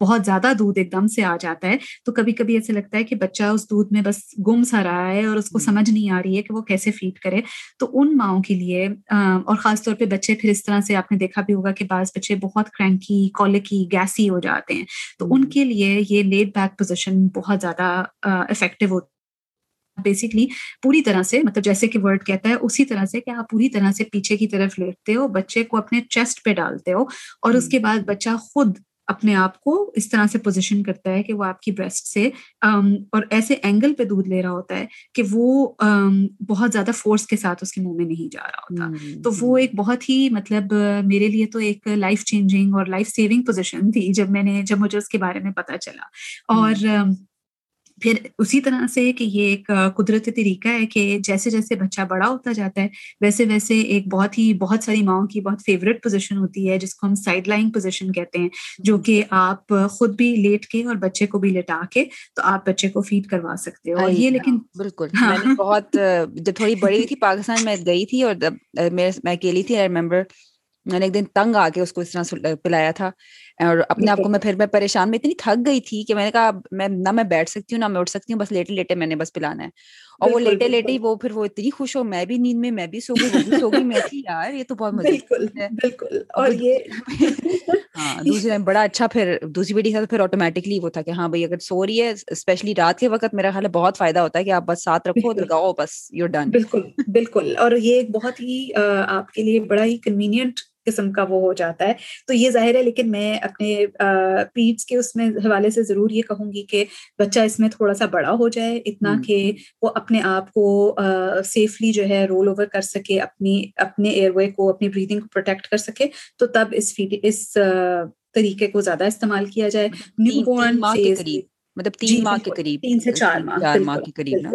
بہت زیادہ دودھ ایک دم سے آ جاتا ہے۔ تو کبھی کبھی ایسا لگتا ہے کہ بچہ اس دودھ میں بس گم سا رہا ہے اور اس کو سمجھ نہیں آ رہی ہے کہ وہ کیسے فیڈ کرے۔ تو ان ماؤں کے لیے اور خاص طور پہ بچے پھر اس طرح سے آپ نے دیکھا بھی ہوگا کہ بعض بچے بہت کرینکی کالکی گیسی ہو جاتے ہیں۔ تو ان کے لیے یہ لیٹ بیک پوزیشن بہت زیادہ افیکٹو ہوتی بیسکلی پوری طرح سے مطلب جیسے کہ ورڈ کہتا ہے اسی طرح سے کہ آپ پوری طرح سے پیچھے کی طرف لیٹتے ہو بچے کو اپنے چیسٹ پہ ڈالتے ہو اور اس کے بعد بچہ خود اپنے آپ کو اس طرح سے پوزیشن کرتا ہے کہ وہ آپ کی بریسٹ سے اور ایسے اینگل پہ دودھ لے رہا ہوتا ہے کہ وہ بہت زیادہ فورس کے ساتھ اس کے منہ میں نہیں جا رہا ہوتا۔ تو وہ ایک بہت ہی مطلب میرے لیے تو ایک لائف چینجنگ اور لائف سیونگ پوزیشن تھی جب میں نے جب مجھے اس کے بارے میں پتا چلا۔ اور پھر اسی طرح سے کہ یہ ایک قدرتی طریقہ ہے کہ جیسے جیسے بچہ بڑا ہوتا جاتا ہے ویسے ویسے ایک بہت ہی بہت ساری ماؤں کی بہت فیوریٹ پوزیشن ہوتی ہے جس کو ہم سائڈ لائن پوزیشن کہتے ہیں جو کہ آپ خود بھی لیٹ کے اور بچے کو بھی لٹا کے تو آپ بچے کو فیڈ کروا سکتے ہو۔ اور یہ لیکن بالکل۔ ہاں۔ بہت جب تھوڑی بڑی تھی پاکستان میں گئی تھی اور میں اکیلی تھی ریمبر میں نے ایک دن تنگ آ کے اس کو اس طرح پلایا تھا۔ اور اپنے آپ کو میں پھر میں پریشان میں اتنی تھک گئی تھی کہ میں نے کہا میں نہ میں بیٹھ سکتی ہوں نہ میں اٹھ سکتی ہوں بس لیٹے لیٹے میں نے بس پلانا ہے۔ اور وہ لیٹے لیٹے وہ پھر وہ اتنی خوش ہو میں بھی نیند میں میں بھی سو گئی وہ بھی سو گئی میں تھی یار یہ تو بہت مزہ بالکل اور یہ ہاں دوسری بڑا اچھا پھر دوسری بیٹی کا پھر آٹومیٹکلی وہ تھا کہ ہاں بھائی اگر سو رہی ہے اسپیشلی رات کے وقت میرا خیال ہے بہت فائدہ ہوتا ہے کہ آپ بس ساتھ رکھو لگاؤ بس یو ڈن بالکل بالکل۔ اور یہ ایک بہت ہی آپ کے لیے بڑا ہی کنوینئنٹ قسم کا وہ ہو جاتا ہے۔ تو یہ ظاہر ہے لیکن میں اپنے پیٹس کے اس میں حوالے سے ضرور یہ کہوں گی کہ بچہ اس میں تھوڑا سا بڑا ہو جائے اتنا کہ وہ اپنے آپ کو سیفلی جو ہے رول اوور کر سکے اپنی اپنے ایئر وے کو اپنی بریدنگ کو پروٹیکٹ کر سکے تو تب اس اس طریقے کو زیادہ استعمال کیا جائے۔ نیو بورن مطلب تین ماہ کے قریب۔ تین سے چار ماہ چار ماہ کے قریب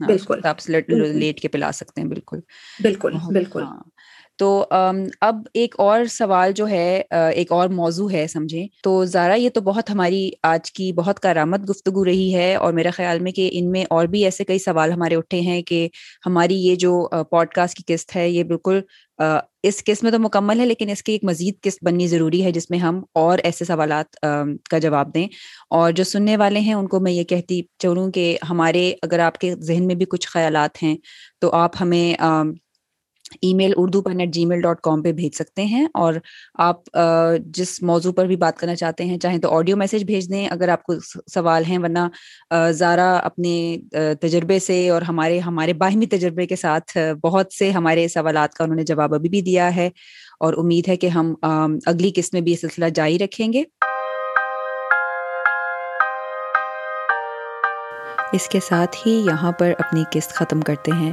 بالکل۔ آپ لیٹ کے پلا سکتے ہیں بالکل۔ بالکل بالکل۔ تو اب ایک اور سوال جو ہے ایک اور موضوع ہے، سمجھیں۔ تو ذرا یہ تو بہت ہماری آج کی بہت کارآمد گفتگو رہی ہے اور میرا خیال میں کہ ان میں اور بھی ایسے کئی سوال ہمارے اٹھے ہیں کہ ہماری یہ جو پوڈ کاسٹ کی قسط ہے، یہ بالکل اس قسط میں تو مکمل ہے، لیکن اس کی ایک مزید قسط بننی ضروری ہے، جس میں ہم اور ایسے سوالات کا جواب دیں۔ اور جو سننے والے ہیں، ان کو میں یہ کہتی چلوں کہ ہمارے، اگر آپ کے ذہن میں بھی کچھ خیالات ہیں، تو آپ ہمیں ای میل اردو پر نیٹ جی میل ڈاٹ کام پہ بھیج سکتے ہیں اور آپ جس موضوع پر بھی بات کرنا چاہتے ہیں، چاہیں تو آڈیو میسج بھیج دیں اگر آپ کو سوال ہیں، ورنہ زارا اپنے تجربے سے اور ہمارے ہمارے باہمی تجربے کے ساتھ بہت سے ہمارے سوالات کا انہوں نے جواب ابھی بھی دیا ہے اور امید ہے کہ ہم اگلی قسط میں بھی یہ سلسلہ جاری رکھیں گے۔ اس کے ساتھ ہی یہاں پر اپنی قسط ختم کرتے ہیں۔